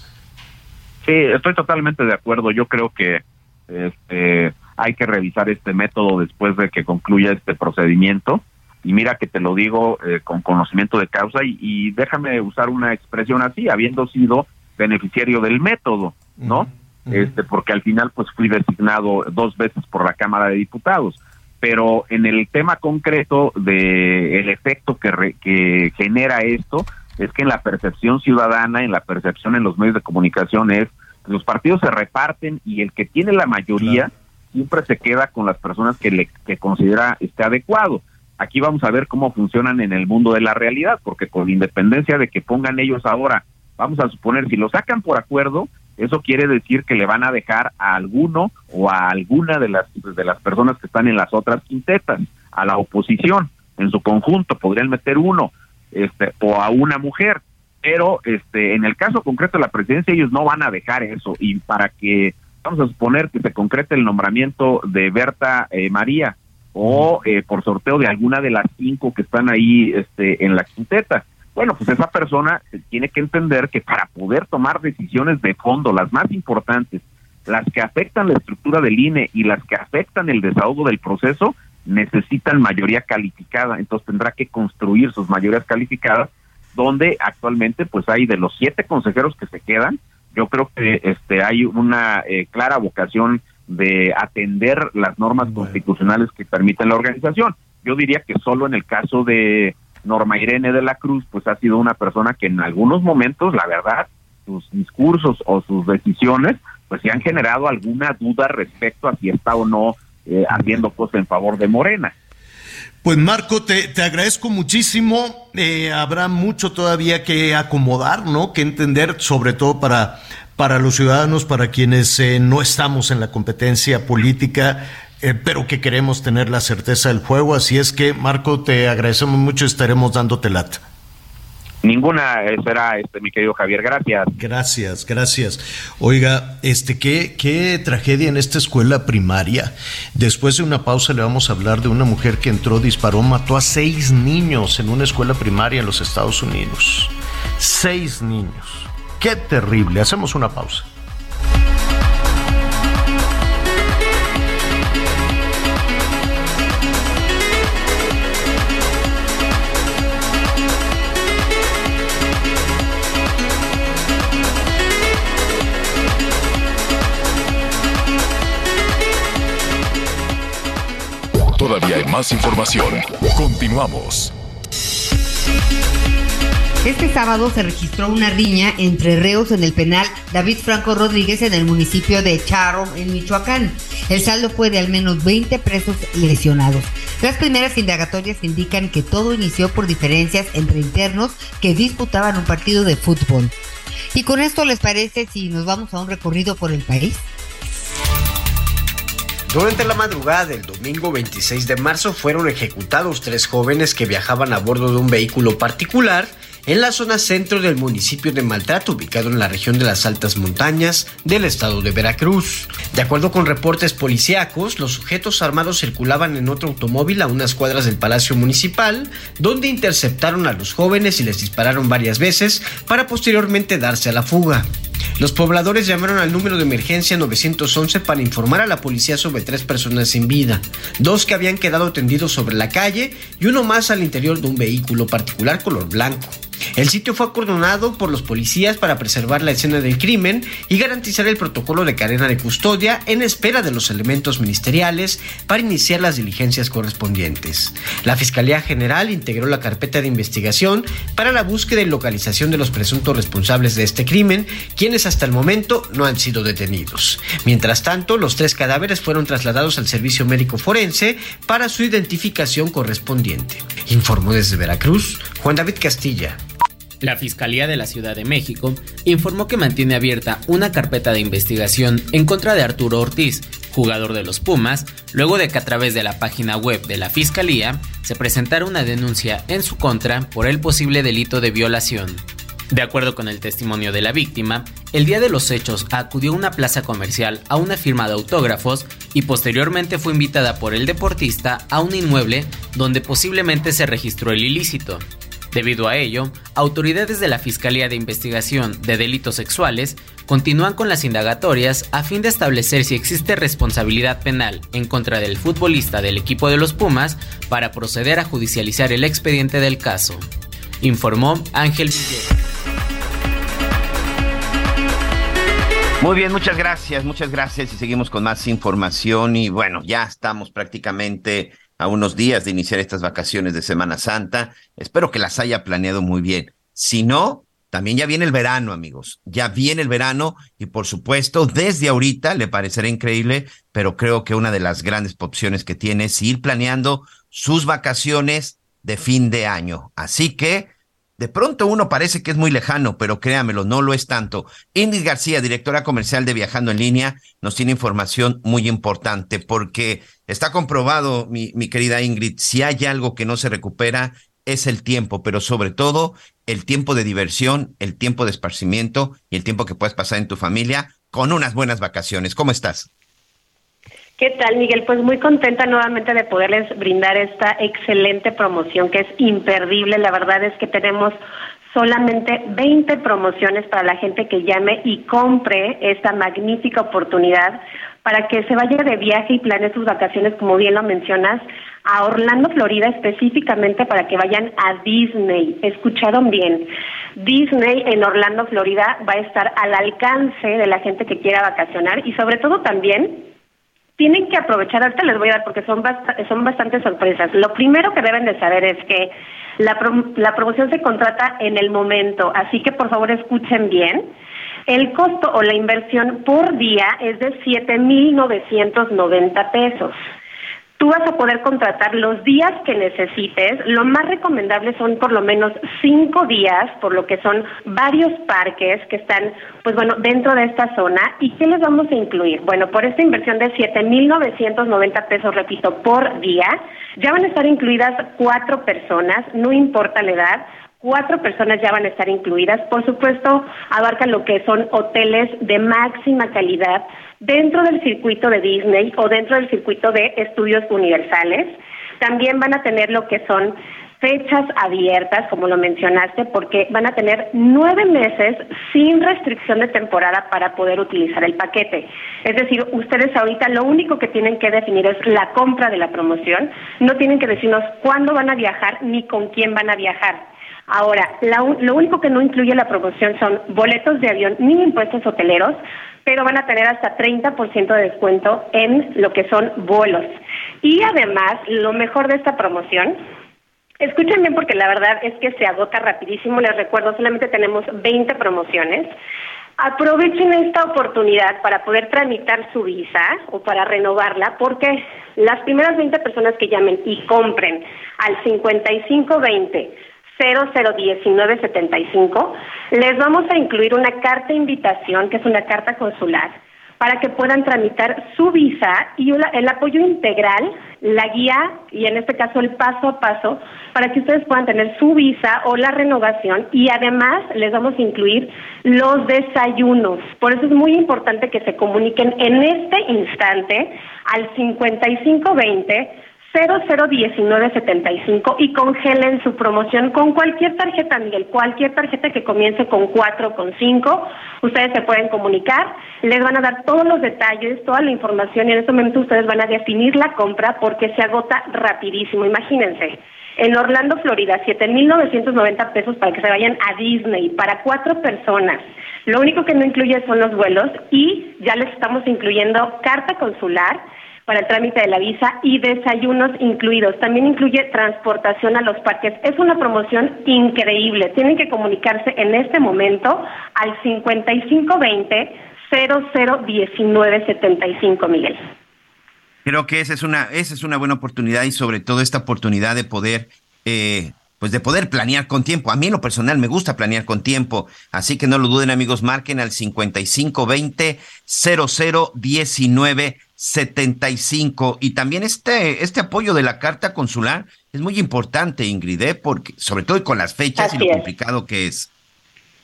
Sí, estoy totalmente de acuerdo. Yo creo que este, hay que revisar este método después de que concluya este procedimiento. Y mira que te lo digo eh, con conocimiento de causa y, déjame usar una expresión así, habiendo sido beneficiario del método, ¿no? Este, porque al final pues fui designado dos veces por la Cámara de Diputados. Pero en el tema concreto de el efecto que, que genera esto, es que en la percepción ciudadana, en la percepción en los medios de comunicación es que los partidos se reparten y el que tiene la mayoría siempre se queda con las personas que le que considera esté adecuado. Aquí vamos a ver cómo funcionan en el mundo de la realidad, porque con independencia de que pongan ellos ahora, vamos a suponer, si lo sacan por acuerdo, eso quiere decir que le van a dejar a alguno o a alguna de las de las personas que están en las otras quintetas, a la oposición en su conjunto, podrían meter uno, este, o a una mujer, pero este, en el caso concreto de la presidencia ellos no van a dejar eso. Y para que vamos a suponer que se concrete el nombramiento de Berta eh, María o eh, por sorteo de alguna de las cinco que están ahí este, en la quinteta. Bueno, pues esa persona tiene que entender que para poder tomar decisiones de fondo, las más importantes, las que afectan la estructura del INE y las que afectan el desahogo del proceso, necesitan mayoría calificada. Entonces tendrá que construir sus mayorías calificadas, donde actualmente pues hay de los siete consejeros que se quedan, yo creo que este hay una eh, clara vocación de atender las normas constitucionales que permiten la organización. Yo diría que solo en el caso de Norma Irene de la Cruz, pues ha sido una persona que en algunos momentos, la verdad, sus discursos o sus decisiones, pues se han generado alguna duda respecto a si está o no eh, cosas en favor de Morena. Pues Marco, te, te agradezco muchísimo. Eh, habrá mucho todavía que acomodar, ¿no? Que entender, sobre todo para, para los ciudadanos, para quienes eh, no estamos en la competencia política, eh, pero que queremos tener la certeza del juego. Así es que, Marco, te agradecemos mucho y estaremos dándote lata. Ninguna será, este, mi querido Javier, gracias. Gracias, gracias. Oiga, este, qué, qué tragedia en esta escuela primaria. Después de una pausa le vamos a hablar de una mujer que entró, disparó, mató a seis niños en una escuela primaria en los Estados Unidos. Seis niños. Qué terrible. Hacemos una pausa. Más información. Continuamos. Este sábado se registró una riña entre reos en el penal David Franco Rodríguez en el municipio de Charo, en Michoacán. El saldo fue de al menos 20 presos lesionados. Las primeras indagatorias indican que todo inició por diferencias entre internos que disputaban un partido de fútbol. Y con esto les parece si nos vamos a un recorrido por el país. Durante la madrugada del domingo 26 de marzo fueron ejecutados tres jóvenes que viajaban a bordo de un vehículo particular en la zona centro del municipio de Maltrato, ubicado en la región de las altas montañas del estado de Veracruz. De acuerdo con reportes policíacos, los sujetos armados circulaban en otro automóvil a unas cuadras del Palacio Municipal, donde interceptaron a los jóvenes y les dispararon varias veces para posteriormente darse a la fuga. Los pobladores llamaron al número de emergencia 911 para informar a la policía sobre tres personas sin vida, dos que habían quedado tendidos sobre la calle y uno más al interior de un vehículo particular color blanco. El sitio fue acordonado por los policías para preservar la escena del crimen y garantizar el protocolo de cadena de custodia en espera de los elementos ministeriales para iniciar las diligencias correspondientes. La Fiscalía General integró la carpeta de investigación para la búsqueda y localización de los presuntos responsables de este crimen, quienes hasta el momento no han sido detenidos. Mientras tanto, los tres cadáveres fueron trasladados al servicio médico forense para su identificación correspondiente. Informó desde Veracruz Juan David Castilla. La Fiscalía de la Ciudad de México informó que mantiene abierta una carpeta de investigación en contra de Arturo Ortiz, jugador de los Pumas, luego de que a través de la página web de la Fiscalía se presentara una denuncia en su contra por el posible delito de violación. De acuerdo con el testimonio de la víctima, el día de los hechos acudió a una plaza comercial a una firma de autógrafos y posteriormente fue invitada por el deportista a un inmueble donde posiblemente se registró el ilícito. Debido a ello, autoridades de la Fiscalía de Investigación de Delitos Sexuales continúan con las indagatorias a fin de establecer si existe responsabilidad penal en contra del futbolista del equipo de los Pumas para proceder a judicializar el expediente del caso. Informó Ángel. Muy bien, muchas gracias, muchas gracias y seguimos con más información y bueno, ya estamos prácticamente a unos días de iniciar estas vacaciones de Semana Santa. Espero que las haya planeado muy bien. Si no, también ya viene el verano, amigos. Ya viene el verano y por supuesto, desde ahorita le parecerá increíble, pero creo que una de las grandes opciones que tiene es ir planeando sus vacaciones de fin de año. Así que de pronto uno parece que es muy lejano, pero créamelo, no lo es tanto. Ingrid García, directora comercial de Viajando en Línea, nos tiene información muy importante porque está comprobado, mi, querida Ingrid, si hay algo que no se recupera es el tiempo, pero sobre todo el tiempo de diversión, el tiempo de esparcimiento y el tiempo que puedes pasar en tu familia con unas buenas vacaciones. ¿Cómo estás? ¿Qué tal, Miguel? Pues muy contenta nuevamente de poderles brindar esta excelente promoción que es imperdible. La verdad es que tenemos solamente 20 promociones para la gente que llame y compre esta magnífica oportunidad para que se vaya de viaje y planee sus vacaciones, como bien lo mencionas, a Orlando, Florida, específicamente para que vayan a Disney. Escucharon bien. Disney en Orlando, Florida va a estar al alcance de la gente que quiera vacacionar y sobre todo también tienen que aprovechar, ahorita les voy a dar porque son, son bastantes sorpresas. Lo primero que deben de saber es que la, la promoción se contrata en el momento, así que por favor escuchen bien. El costo o la inversión por día es de 7.990 pesos. Tú vas a poder contratar los días que necesites. Lo más recomendable son por lo menos cinco días, por lo que son varios parques que están, pues bueno, dentro de esta zona. ¿Y qué les vamos a incluir? Bueno, por esta inversión de 7.990 pesos, repito, por día, ya van a estar incluidas cuatro personas, no importa la edad cuatro personas ya van a estar incluidas. Por supuesto, abarca lo que son hoteles de máxima calidad dentro del circuito de Disney o dentro del circuito de estudios universales. También van a tener lo que son fechas abiertas, como lo mencionaste, porque van a tener nueve meses sin restricción de temporada para poder utilizar el paquete. Es decir, ustedes ahorita lo único que tienen que definir es la compra de la promoción, no tienen que decirnos cuándo van a viajar ni con quién van a viajar. Ahora, lo único que no incluye la promoción son boletos de avión ni impuestos hoteleros, pero van a tener hasta 30% de descuento en lo que son vuelos. Y además, lo mejor de esta promoción, escuchen bien porque la verdad es que se agota rapidísimo, les recuerdo, solamente tenemos 20 promociones. Aprovechen esta oportunidad para poder tramitar su visa o para renovarla, porque las primeras 20 personas que llamen y compren al 5520 001975, les vamos a incluir una carta de invitación, que es una carta consular, para que puedan tramitar su visa y el apoyo integral, la guía y en este caso el paso a paso para que ustedes puedan tener su visa o la renovación y además les vamos a incluir los desayunos. Por eso es muy importante que se comuniquen en este instante al 5520 001975 y congelen su promoción con cualquier tarjeta, Miguel, cualquier tarjeta que comience con 4 o con 5. Ustedes se pueden comunicar, les van a dar todos los detalles, toda la información y en ese momento ustedes van a definir la compra porque se agota rapidísimo. Imagínense. En Orlando, Florida, 7.990 pesos para que se vayan a Disney para cuatro personas. Lo único que no incluye son los vuelos y ya les estamos incluyendo carta consular, para el trámite de la visa y desayunos incluidos. También incluye transportación a los parques. Es una promoción increíble. Tienen que comunicarse en este momento al 5520 001975, Miguel. Creo que esa es una esa es una buena oportunidad y sobre todo esta oportunidad de poder eh, pues de poder planear con tiempo. A mí en lo personal me gusta planear con tiempo, así que no lo duden amigos, marquen al 5520 0019 75. Y también este, este apoyo de la carta consular es muy importante, Ingrid, ¿eh? porque sobre todo con las fechas y lo complicado que es.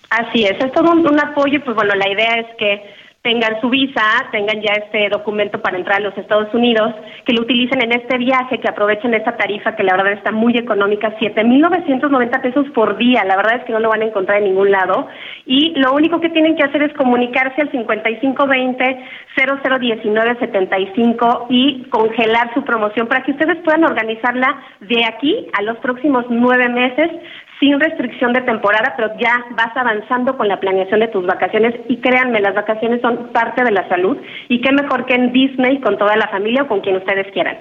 Así es, es todo un apoyo, pues bueno, la idea es que tengan su visa, tengan ya este documento para entrar a los Estados Unidos, que lo utilicen en este viaje, que aprovechen esta tarifa que la verdad está muy económica, 7.990 pesos por día, la verdad es que no lo van a encontrar en ningún lado, y lo único que tienen que hacer es comunicarse al 5520-001975 y congelar su promoción para que ustedes puedan organizarla de aquí a los próximos nueve meses sin restricción de temporada, pero ya vas avanzando con la planeación de tus vacaciones y créanme, las vacaciones son parte de la salud y qué mejor que en Disney con toda la familia o con quien ustedes quieran.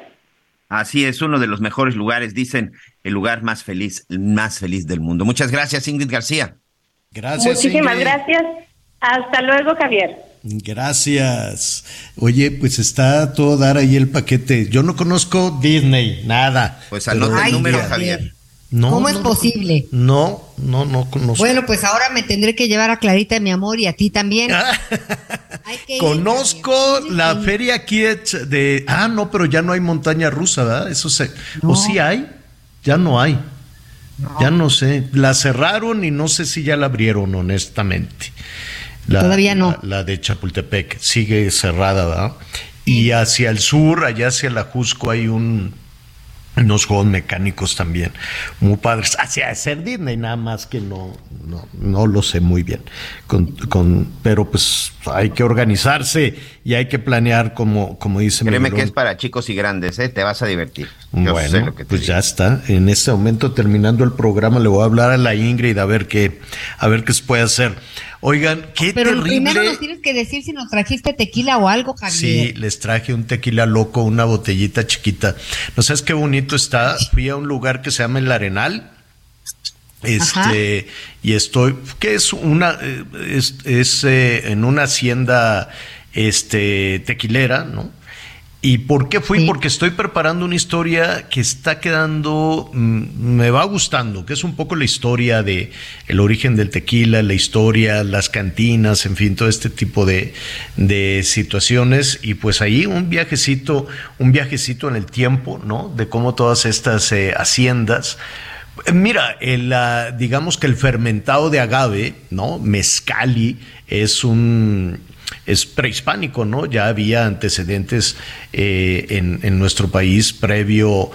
Así es, uno de los mejores lugares, dicen, el lugar más feliz, más feliz del mundo. Muchas gracias, Ingrid García. Gracias. Muchísimas gracias. Hasta luego, Javier. Gracias. Oye, pues está todo dar ahí el paquete. Yo no conozco Disney, nada. Pues anota el número, Javier. No, ¿Cómo no, es posible? No, no, no conozco. Bueno, pues ahora me tendré que llevar a Clarita, mi amor, y a ti también. Hay que ir, Conozco la feria Kids de. Ah, no, pero ya no hay montaña rusa, ¿verdad? Eso se. ¿O sí hay? Ya no hay. Ya no sé. La cerraron y no sé si ya la abrieron, honestamente. La- Todavía no. La, la de Chapultepec sigue cerrada, ¿verdad? Y hacia el sur, allá hacia la Jusco, hay un unos juegos mecánicos también muy padres hacia hacer Disney nada más que no no, no lo sé muy bien con, con- pero pues hay que organizarse y hay que planear como como dice Créeme Miguelón. que es para chicos y grandes, ¿eh? Te vas a divertir. Yo sé Bueno, lo que te pues digo. ya está. En este momento, terminando el programa, le voy a hablar a la Ingrid a ver qué, a ver qué se puede hacer. Oigan, qué Pero terrible. primero nos tienes que decir si nos trajiste tequila o algo, Javier. Sí, les traje un tequila loco, una botellita chiquita. ¿No sabes qué bonito está? Fui a un lugar que se llama El Arenal. Este, y estoy, que es una, eh, es, es, eh, en una hacienda, este, tequilera, ¿no? ¿Y por qué fui? Porque estoy preparando una historia que está quedando, mm, me va gustando, que es un poco la historia de el origen del tequila, la historia, las cantinas, en fin, todo este tipo de, de situaciones. Y pues ahí un viajecito, un viajecito en el tiempo, ¿no? De cómo todas estas eh, haciendas. Mira, el, ah, digamos que el fermentado de agave, ¿no? Mezcali es un es prehispánico, ¿no? Ya había antecedentes eh, en, en nuestro país previo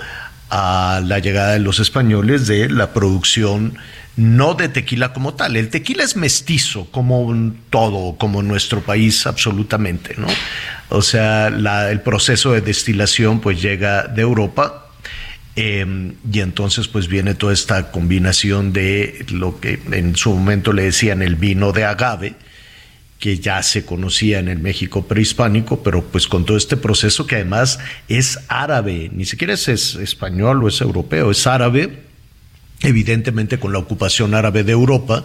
a la llegada de los españoles de la producción no de tequila como tal. El tequila es mestizo, como todo, como nuestro país absolutamente, ¿no? O sea, el proceso de destilación pues llega de Europa, eh, y entonces pues viene toda esta combinación de lo que en su momento le decían el vino de agave, que ya se conocía en el México prehispánico, pero pues con todo este proceso que además es árabe, ni siquiera es, es español o es europeo, es árabe, evidentemente con la ocupación árabe de Europa,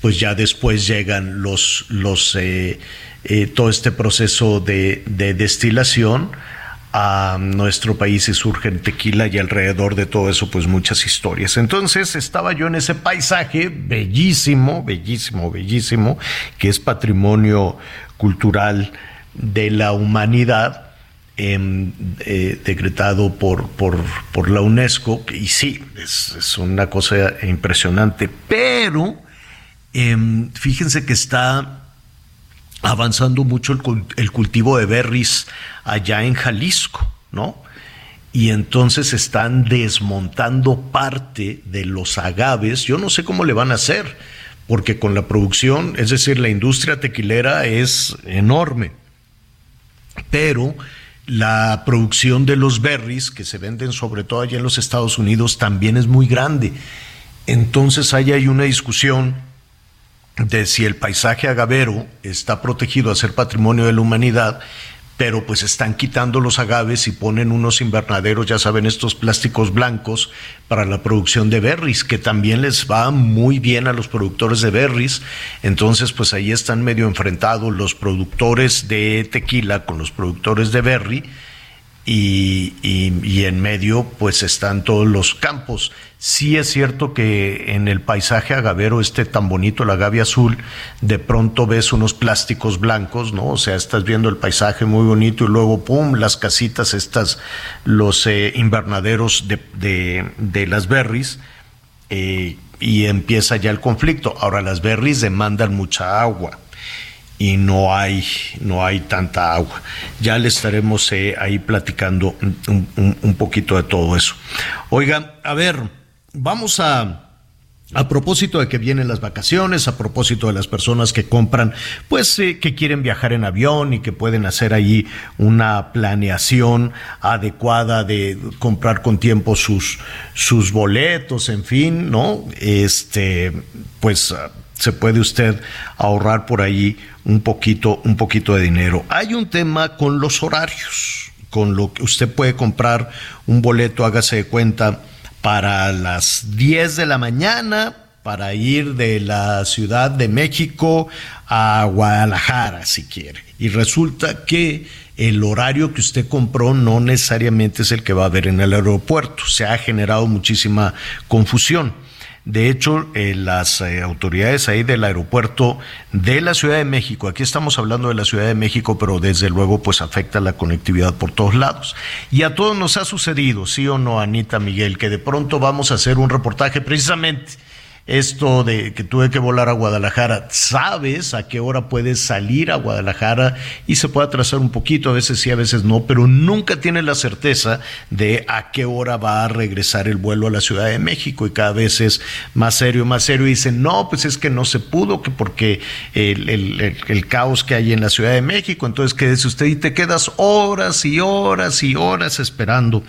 pues ya después llegan los, los eh, eh, todo este proceso de, de destilación a nuestro país y surge el tequila y alrededor de todo eso pues muchas historias. Entonces estaba yo en ese paisaje bellísimo, bellísimo, bellísimo, que es patrimonio cultural de la humanidad em, eh, decretado por, por, por la UNESCO, y sí, es, una cosa impresionante, pero em, fíjense que está avanzando mucho el, el cultivo de berries allá en Jalisco, ¿no? Y entonces están desmontando parte de los agaves. Yo no sé cómo le van a hacer, porque con la producción, es decir, la industria tequilera es enorme. Pero la producción de los berries, que se venden sobre todo allá en los Estados Unidos, también es muy grande. Entonces ahí hay una discusión de si el paisaje agavero está protegido a ser patrimonio de la humanidad, pero pues están quitando los agaves y ponen unos invernaderos, ya saben, estos plásticos blancos para la producción de berries, que también les va muy bien a los productores de berries. Entonces, pues ahí están medio enfrentados los productores de tequila con los productores de berry. Y, y- y en medio pues están todos los campos. Sí es cierto que en el paisaje agavero este tan bonito, el agave azul, de pronto ves unos plásticos blancos, ¿no? O sea, estás viendo el paisaje muy bonito y luego, ¡pum!, las casitas estas, los eh, invernaderos de, de- las berries eh, y empieza ya el conflicto. Ahora, las berries demandan mucha agua y no hay, no hay tanta agua. Ya le estaremos eh, ahí platicando un- un poquito de todo eso. Oigan, a ver, vamos a... A propósito de que vienen las vacaciones, a propósito de las personas que compran, pues eh, que quieren viajar en avión y que pueden hacer ahí una planeación adecuada de comprar con tiempo sus, sus boletos, en fin, ¿no? Este, pues ah, se puede usted ahorrar por ahí un poquito, un poquito de dinero. Hay un tema con los horarios, con lo que usted puede comprar un boleto, hágase de cuenta, para las 10 de la mañana para ir de la Ciudad de México a Guadalajara, si quiere. Y resulta que el horario que usted compró no necesariamente es el que va a haber en el aeropuerto. Se ha generado muchísima confusión. De hecho, eh, las eh, autoridades ahí del aeropuerto de la Ciudad de México, aquí estamos hablando de la Ciudad de México, pero desde luego pues afecta la conectividad por todos lados. Y a todos nos ha sucedido, sí o no, Anita Miguel, que de pronto vamos a hacer un reportaje precisamente esto de que tuve que volar a Guadalajara, sabes a qué hora puedes salir a Guadalajara y se puede atrasar un poquito, a veces sí, a veces no, pero nunca tienes la certeza de a qué hora va a regresar el vuelo a la Ciudad de México y cada vez es más serio, más serio. Y dicen, no, pues es que no se pudo, que porque el, el caos que hay en la Ciudad de México, entonces quédese usted y te quedas horas y horas y horas esperando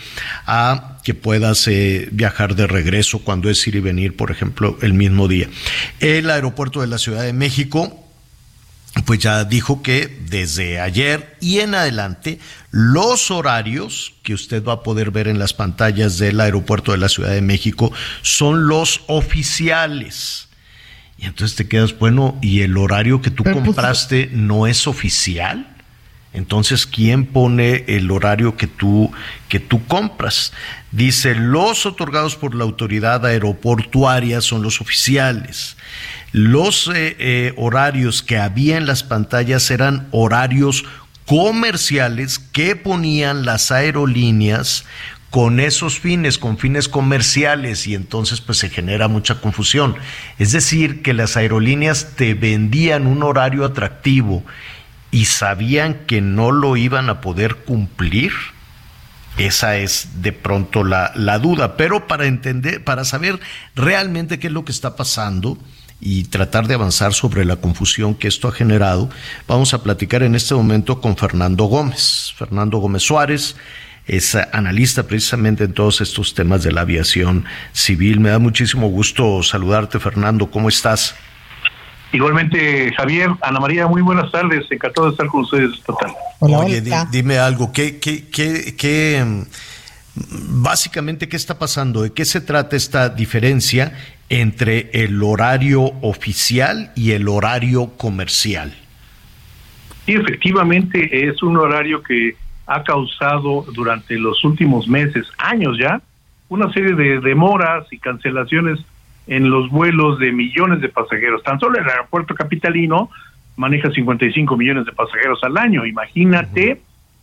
a que puedas eh, viajar de regreso cuando es ir y venir, por ejemplo, el mismo día. El aeropuerto de la Ciudad de México pues ya dijo que desde ayer y en adelante los horarios que usted va a poder ver en las pantallas del aeropuerto de la Ciudad de México son los oficiales. Y entonces te quedas, bueno, ¿y el horario que tú pues, compraste no es oficial? Entonces, ¿quién pone el horario que tú, que tú compras? Dice, los otorgados por la autoridad aeroportuaria son los oficiales. Los eh, eh, horarios que había en las pantallas eran horarios comerciales que ponían las aerolíneas con esos fines, con fines comerciales, y entonces pues se genera mucha confusión. Es decir, que las aerolíneas te vendían un horario atractivo y sabían que no lo iban a poder cumplir? Esa es de pronto la, la, duda. Pero para entender, para saber realmente qué es lo que está pasando y tratar de avanzar sobre la confusión que esto ha generado, vamos a platicar en este momento con Fernando Gómez. Fernando Gómez Suárez es analista precisamente en todos estos temas de la aviación civil. Me da muchísimo gusto saludarte, Fernando. ¿Cómo estás? Igualmente, Javier, Ana María, muy buenas tardes. Encantado de estar con ustedes total. Oye, dime algo, ¿qué, qué, qué, qué, mm, básicamente, qué está pasando? ¿De qué se trata esta diferencia entre el horario oficial y el horario comercial? Sí, efectivamente, es un horario que ha causado durante los últimos meses, años ya, una serie de demoras y cancelaciones en los vuelos de millones de pasajeros. Tan solo el aeropuerto capitalino maneja 55 millones de pasajeros al año. Imagínate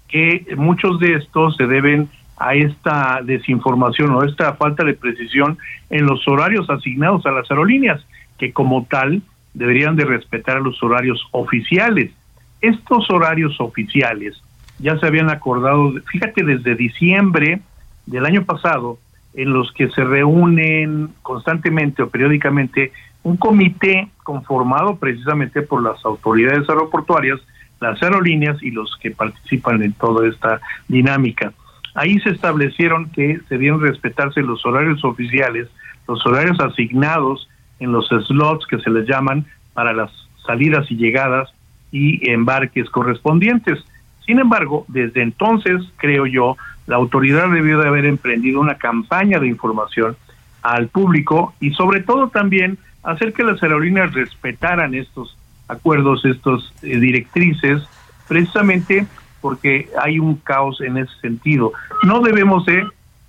que muchos de estos se deben a esta desinformación o esta falta de precisión en los horarios asignados a las aerolíneas, que como tal deberían de respetar los horarios oficiales. Estos horarios oficiales ya se habían acordado, fíjate, desde diciembre del año pasado, en los que se reúnen constantemente o periódicamente un comité conformado precisamente por las autoridades aeroportuarias, las aerolíneas y los que participan en toda esta dinámica. Ahí se establecieron que debían respetarse los horarios oficiales, los horarios asignados en los slots que se les llaman para las salidas y llegadas y embarques correspondientes. Sin embargo, desde entonces, creo yo, la autoridad debió de haber emprendido una campaña de información al público y sobre todo también hacer que las aerolíneas respetaran estos acuerdos, estos eh, directrices, precisamente porque hay un caos en ese sentido. No debemos de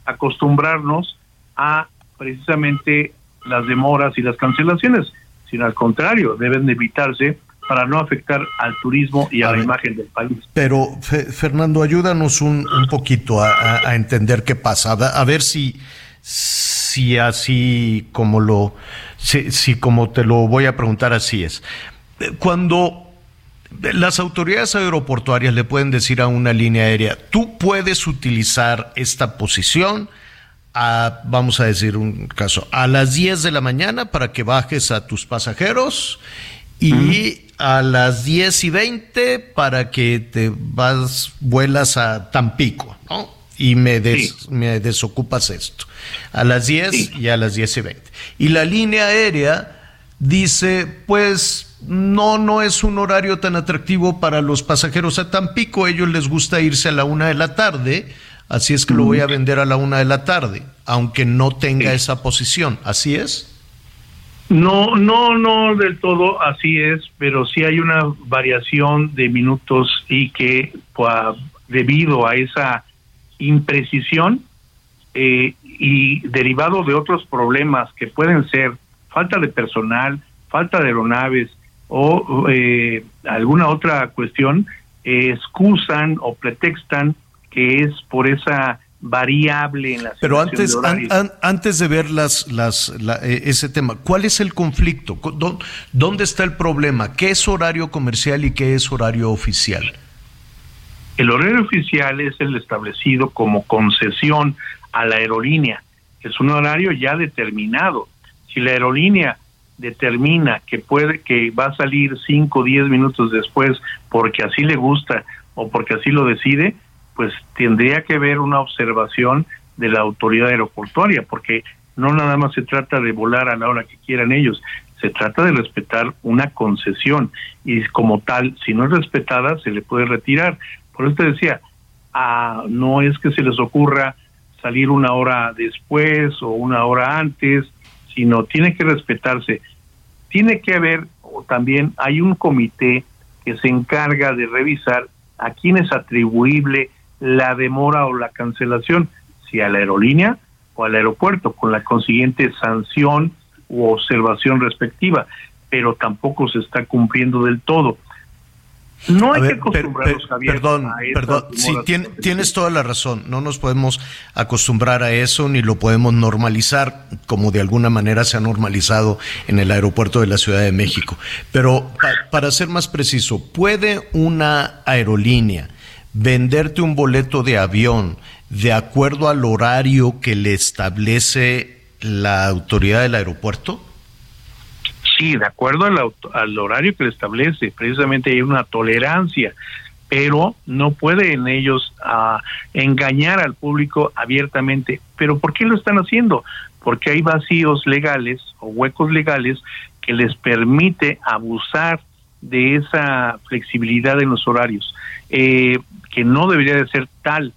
acostumbrarnos a precisamente las demoras y las cancelaciones, sino al contrario, deben evitarse para no afectar al turismo y a, la imagen del país. Pero, Fernando, ayúdanos un, un poquito a, entender qué pasa, a, ver si, si así como lo, si, si como te lo voy a preguntar así es. Cuando las autoridades aeroportuarias le pueden decir a una línea aérea, tú puedes utilizar esta posición, a, vamos a decir un caso, a las 10 de la mañana para que bajes a tus pasajeros y a las 10 y 20 para que te vas, vuelas a Tampico, ¿no? Y me, me desocupas esto. A las 10 y a las 10 y 20. Y la línea aérea dice, pues no, no es un horario tan atractivo para los pasajeros a Tampico, a ellos les gusta irse a la una de la tarde, así es que lo voy a vender a la una de la tarde, aunque no tenga esa posición, ¿así es? No, no, no del todo así es, pero sí hay una variación de minutos y que debido a esa imprecisión eh, y derivado de otros problemas que pueden ser falta de personal, falta de aeronaves o eh, alguna otra cuestión, eh, excusan o pretextan que es por esa variable en la Pero antes, de antes de ver las, las, eh, ese tema, ¿cuál es el conflicto? ¿Dónde está el problema? ¿Qué es horario comercial y qué es horario oficial? El horario oficial es el establecido como concesión a la aerolínea. Es un horario ya determinado. Si la aerolínea determina que puede que va a salir 5 o 10 minutos después porque así le gusta o porque así lo decide, pues tendría que haber una observación de la autoridad aeroportuaria, porque no nada más se trata de volar a la hora que quieran ellos, se trata de respetar una concesión y como tal, si no es respetada, se le puede retirar. Por eso te decía, ah, no es que se les ocurra salir una hora después o una hora antes, sino tiene que respetarse. Tiene que haber, o también hay un comité que se encarga de revisar a quién es atribuible la demora o la cancelación, si a la aerolínea o al aeropuerto, con la consiguiente sanción u observación respectiva, pero tampoco se está cumpliendo del todo. No hay que acostumbrarnos, Perdón, perdón. Sí, tienes toda la razón. No nos podemos acostumbrar a eso ni lo podemos normalizar como de alguna manera se ha normalizado en el aeropuerto de la Ciudad de México. Pero para ser más preciso, ¿puede una aerolínea venderte un boleto de avión de acuerdo al horario que le establece la autoridad del aeropuerto? Sí, de acuerdo al, horario que le establece, precisamente hay una tolerancia, pero no pueden ellos ah, engañar al público abiertamente. ¿Pero por qué lo están haciendo? Porque hay vacíos legales o huecos legales que les permite abusar de esa flexibilidad en los horarios. Eh, que no debería de ser tal,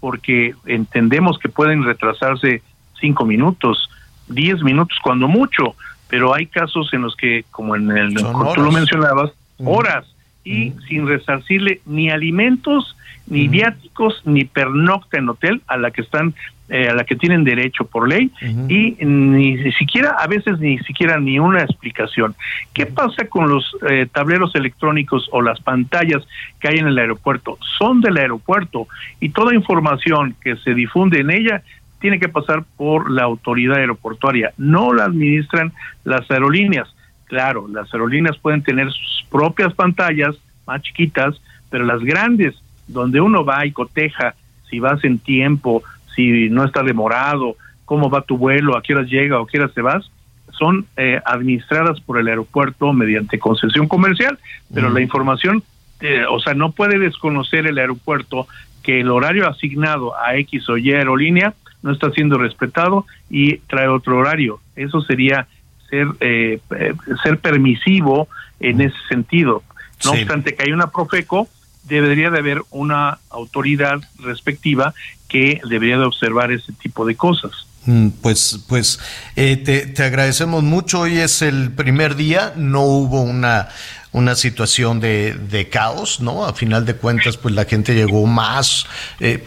porque entendemos que pueden retrasarse cinco minutos, diez minutos, cuando mucho, pero hay casos en los que, como en el, como tú lo mencionabas, horas, y sin resarcirle ni alimentos, ni viáticos, ni pernocta en hotel a la que están eh, a la que tienen derecho por ley y ni, siquiera, a veces ni siquiera ni una explicación. ¿Qué pasa con los eh, tableros electrónicos o las pantallas que hay en el aeropuerto? Son del aeropuerto y toda información que se difunde en ella tiene que pasar por la autoridad aeroportuaria, no la administran las aerolíneas. Claro, las aerolíneas pueden tener sus propias pantallas más chiquitas, pero las grandes, donde uno va y coteja si vas en tiempo, si no está demorado, cómo va tu vuelo, a qué horas llega o a qué horas te vas, son eh, administradas por el aeropuerto mediante concesión comercial, pero la información, eh, o sea, no puede desconocer el aeropuerto que el horario asignado a X o Y aerolínea no está siendo respetado y trae otro horario. Eso sería ser, eh, ser permisivo en ese sentido. No obstante que hay una Profeco, debería de haber una autoridad respectiva que debería de observar ese tipo de cosas. Mm, pues, pues eh, te, te, agradecemos mucho. Hoy es el primer día, no hubo una, una situación de, de caos, ¿no? A final de cuentas, pues la gente llegó más, eh,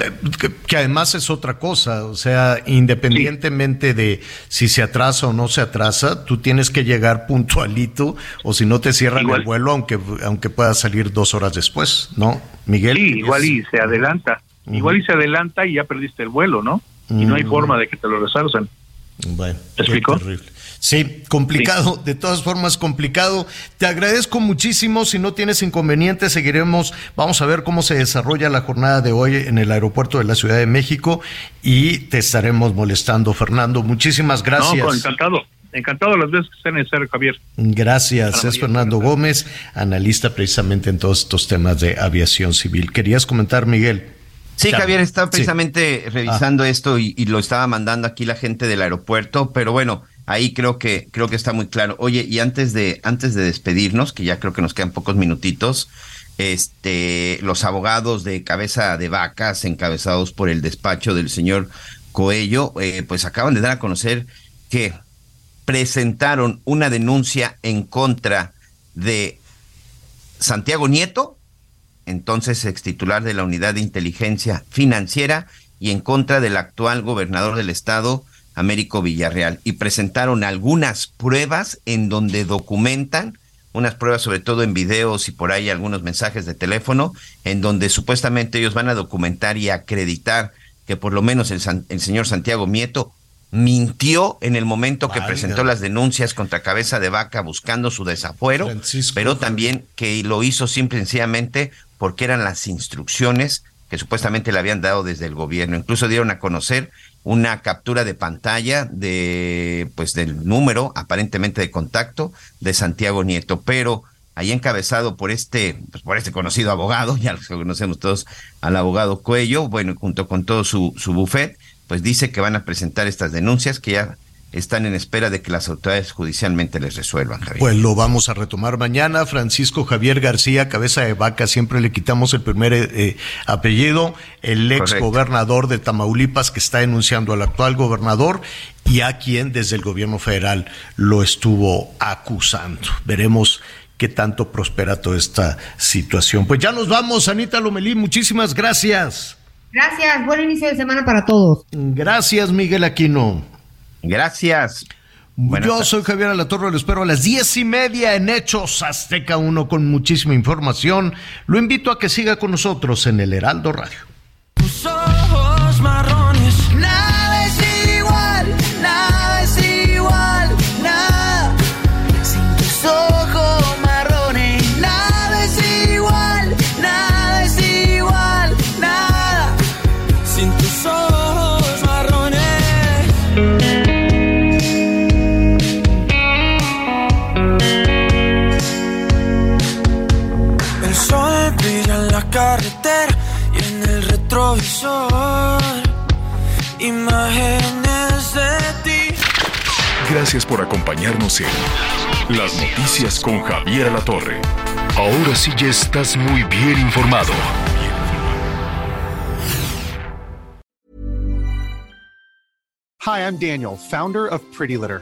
que, además es otra cosa, o sea, independientemente de si se atrasa o no se atrasa, tú tienes que llegar puntualito o si no te cierran el vuelo, aunque, aunque pueda salir dos horas después, ¿no, Miguel? Sí, igual y se adelanta, igual y se adelanta y ya perdiste el vuelo, ¿no? y no hay forma de que te lo resalzan. Bueno, Terrible. Sí, complicado, de todas formas complicado. Te agradezco muchísimo. Si no tienes inconvenientes, seguiremos. Vamos a ver cómo se desarrolla la jornada de hoy en el aeropuerto de la Ciudad de México y te estaremos molestando, Fernando. Muchísimas gracias. No, encantado. Encantado las veces que sea necesario, Javier. Gracias. es Fernando Gómez, analista precisamente en todos estos temas de aviación civil. ¿Querías comentar, Miguel? Sí, Javier, estaba precisamente revisando ah. esto y, lo estaba mandando aquí la gente del aeropuerto, pero bueno, ahí creo que creo que está muy claro. Oye, y antes de antes de despedirnos, que ya creo que nos quedan pocos minutitos, este los abogados de cabeza de vacas encabezados por el despacho del señor Coello, eh, pues acaban de dar a conocer que presentaron una denuncia en contra de Santiago Nieto entonces ex titular de la Unidad de Inteligencia Financiera, y en contra del actual gobernador del estado, Américo Villarreal. Y presentaron algunas pruebas en donde documentan, unas pruebas sobre todo en videos y por ahí algunos mensajes de teléfono, en donde supuestamente ellos van a documentar y acreditar que por lo menos el, el señor Santiago Mieto mintió en el momento que presentó las denuncias contra Cabeza de Vaca buscando su desafuero, pero también que lo hizo simple y sencillamente porque eran las instrucciones que supuestamente le habían dado desde el gobierno. Incluso dieron a conocer una captura de pantalla de pues del número aparentemente de contacto de Santiago Nieto, pero ahí encabezado por este pues por este conocido abogado, ya lo conocemos todos al abogado Cuello, bueno, junto con todo su su buffet, pues dice que van a presentar estas denuncias que ya están en espera de que las autoridades judicialmente les resuelvan. Pues lo vamos a retomar mañana. Francisco Javier García, cabeza de vaca, siempre le quitamos el primer eh, eh, apellido, el ex gobernador de Tamaulipas que está denunciando al actual gobernador y a quien desde el gobierno federal lo estuvo acusando. Veremos qué tanto prospera toda esta situación. Pues ya nos vamos, Anita Lomelí, muchísimas gracias. Gracias, buen inicio de semana para todos. Gracias, Miguel Aquino. Gracias. Yo soy Javier Alatorre, lo espero a las diez y media en Hechos Azteca 1 con muchísima información. Lo invito a que siga con nosotros en el Heraldo Radio. Retrovisor imágenes de ti. Gracias por acompañarnos en Las Noticias con Javier La Torre. Ahora sí ya estás muy bien informado. Hi, I'm Daniel, founder of Pretty Litter.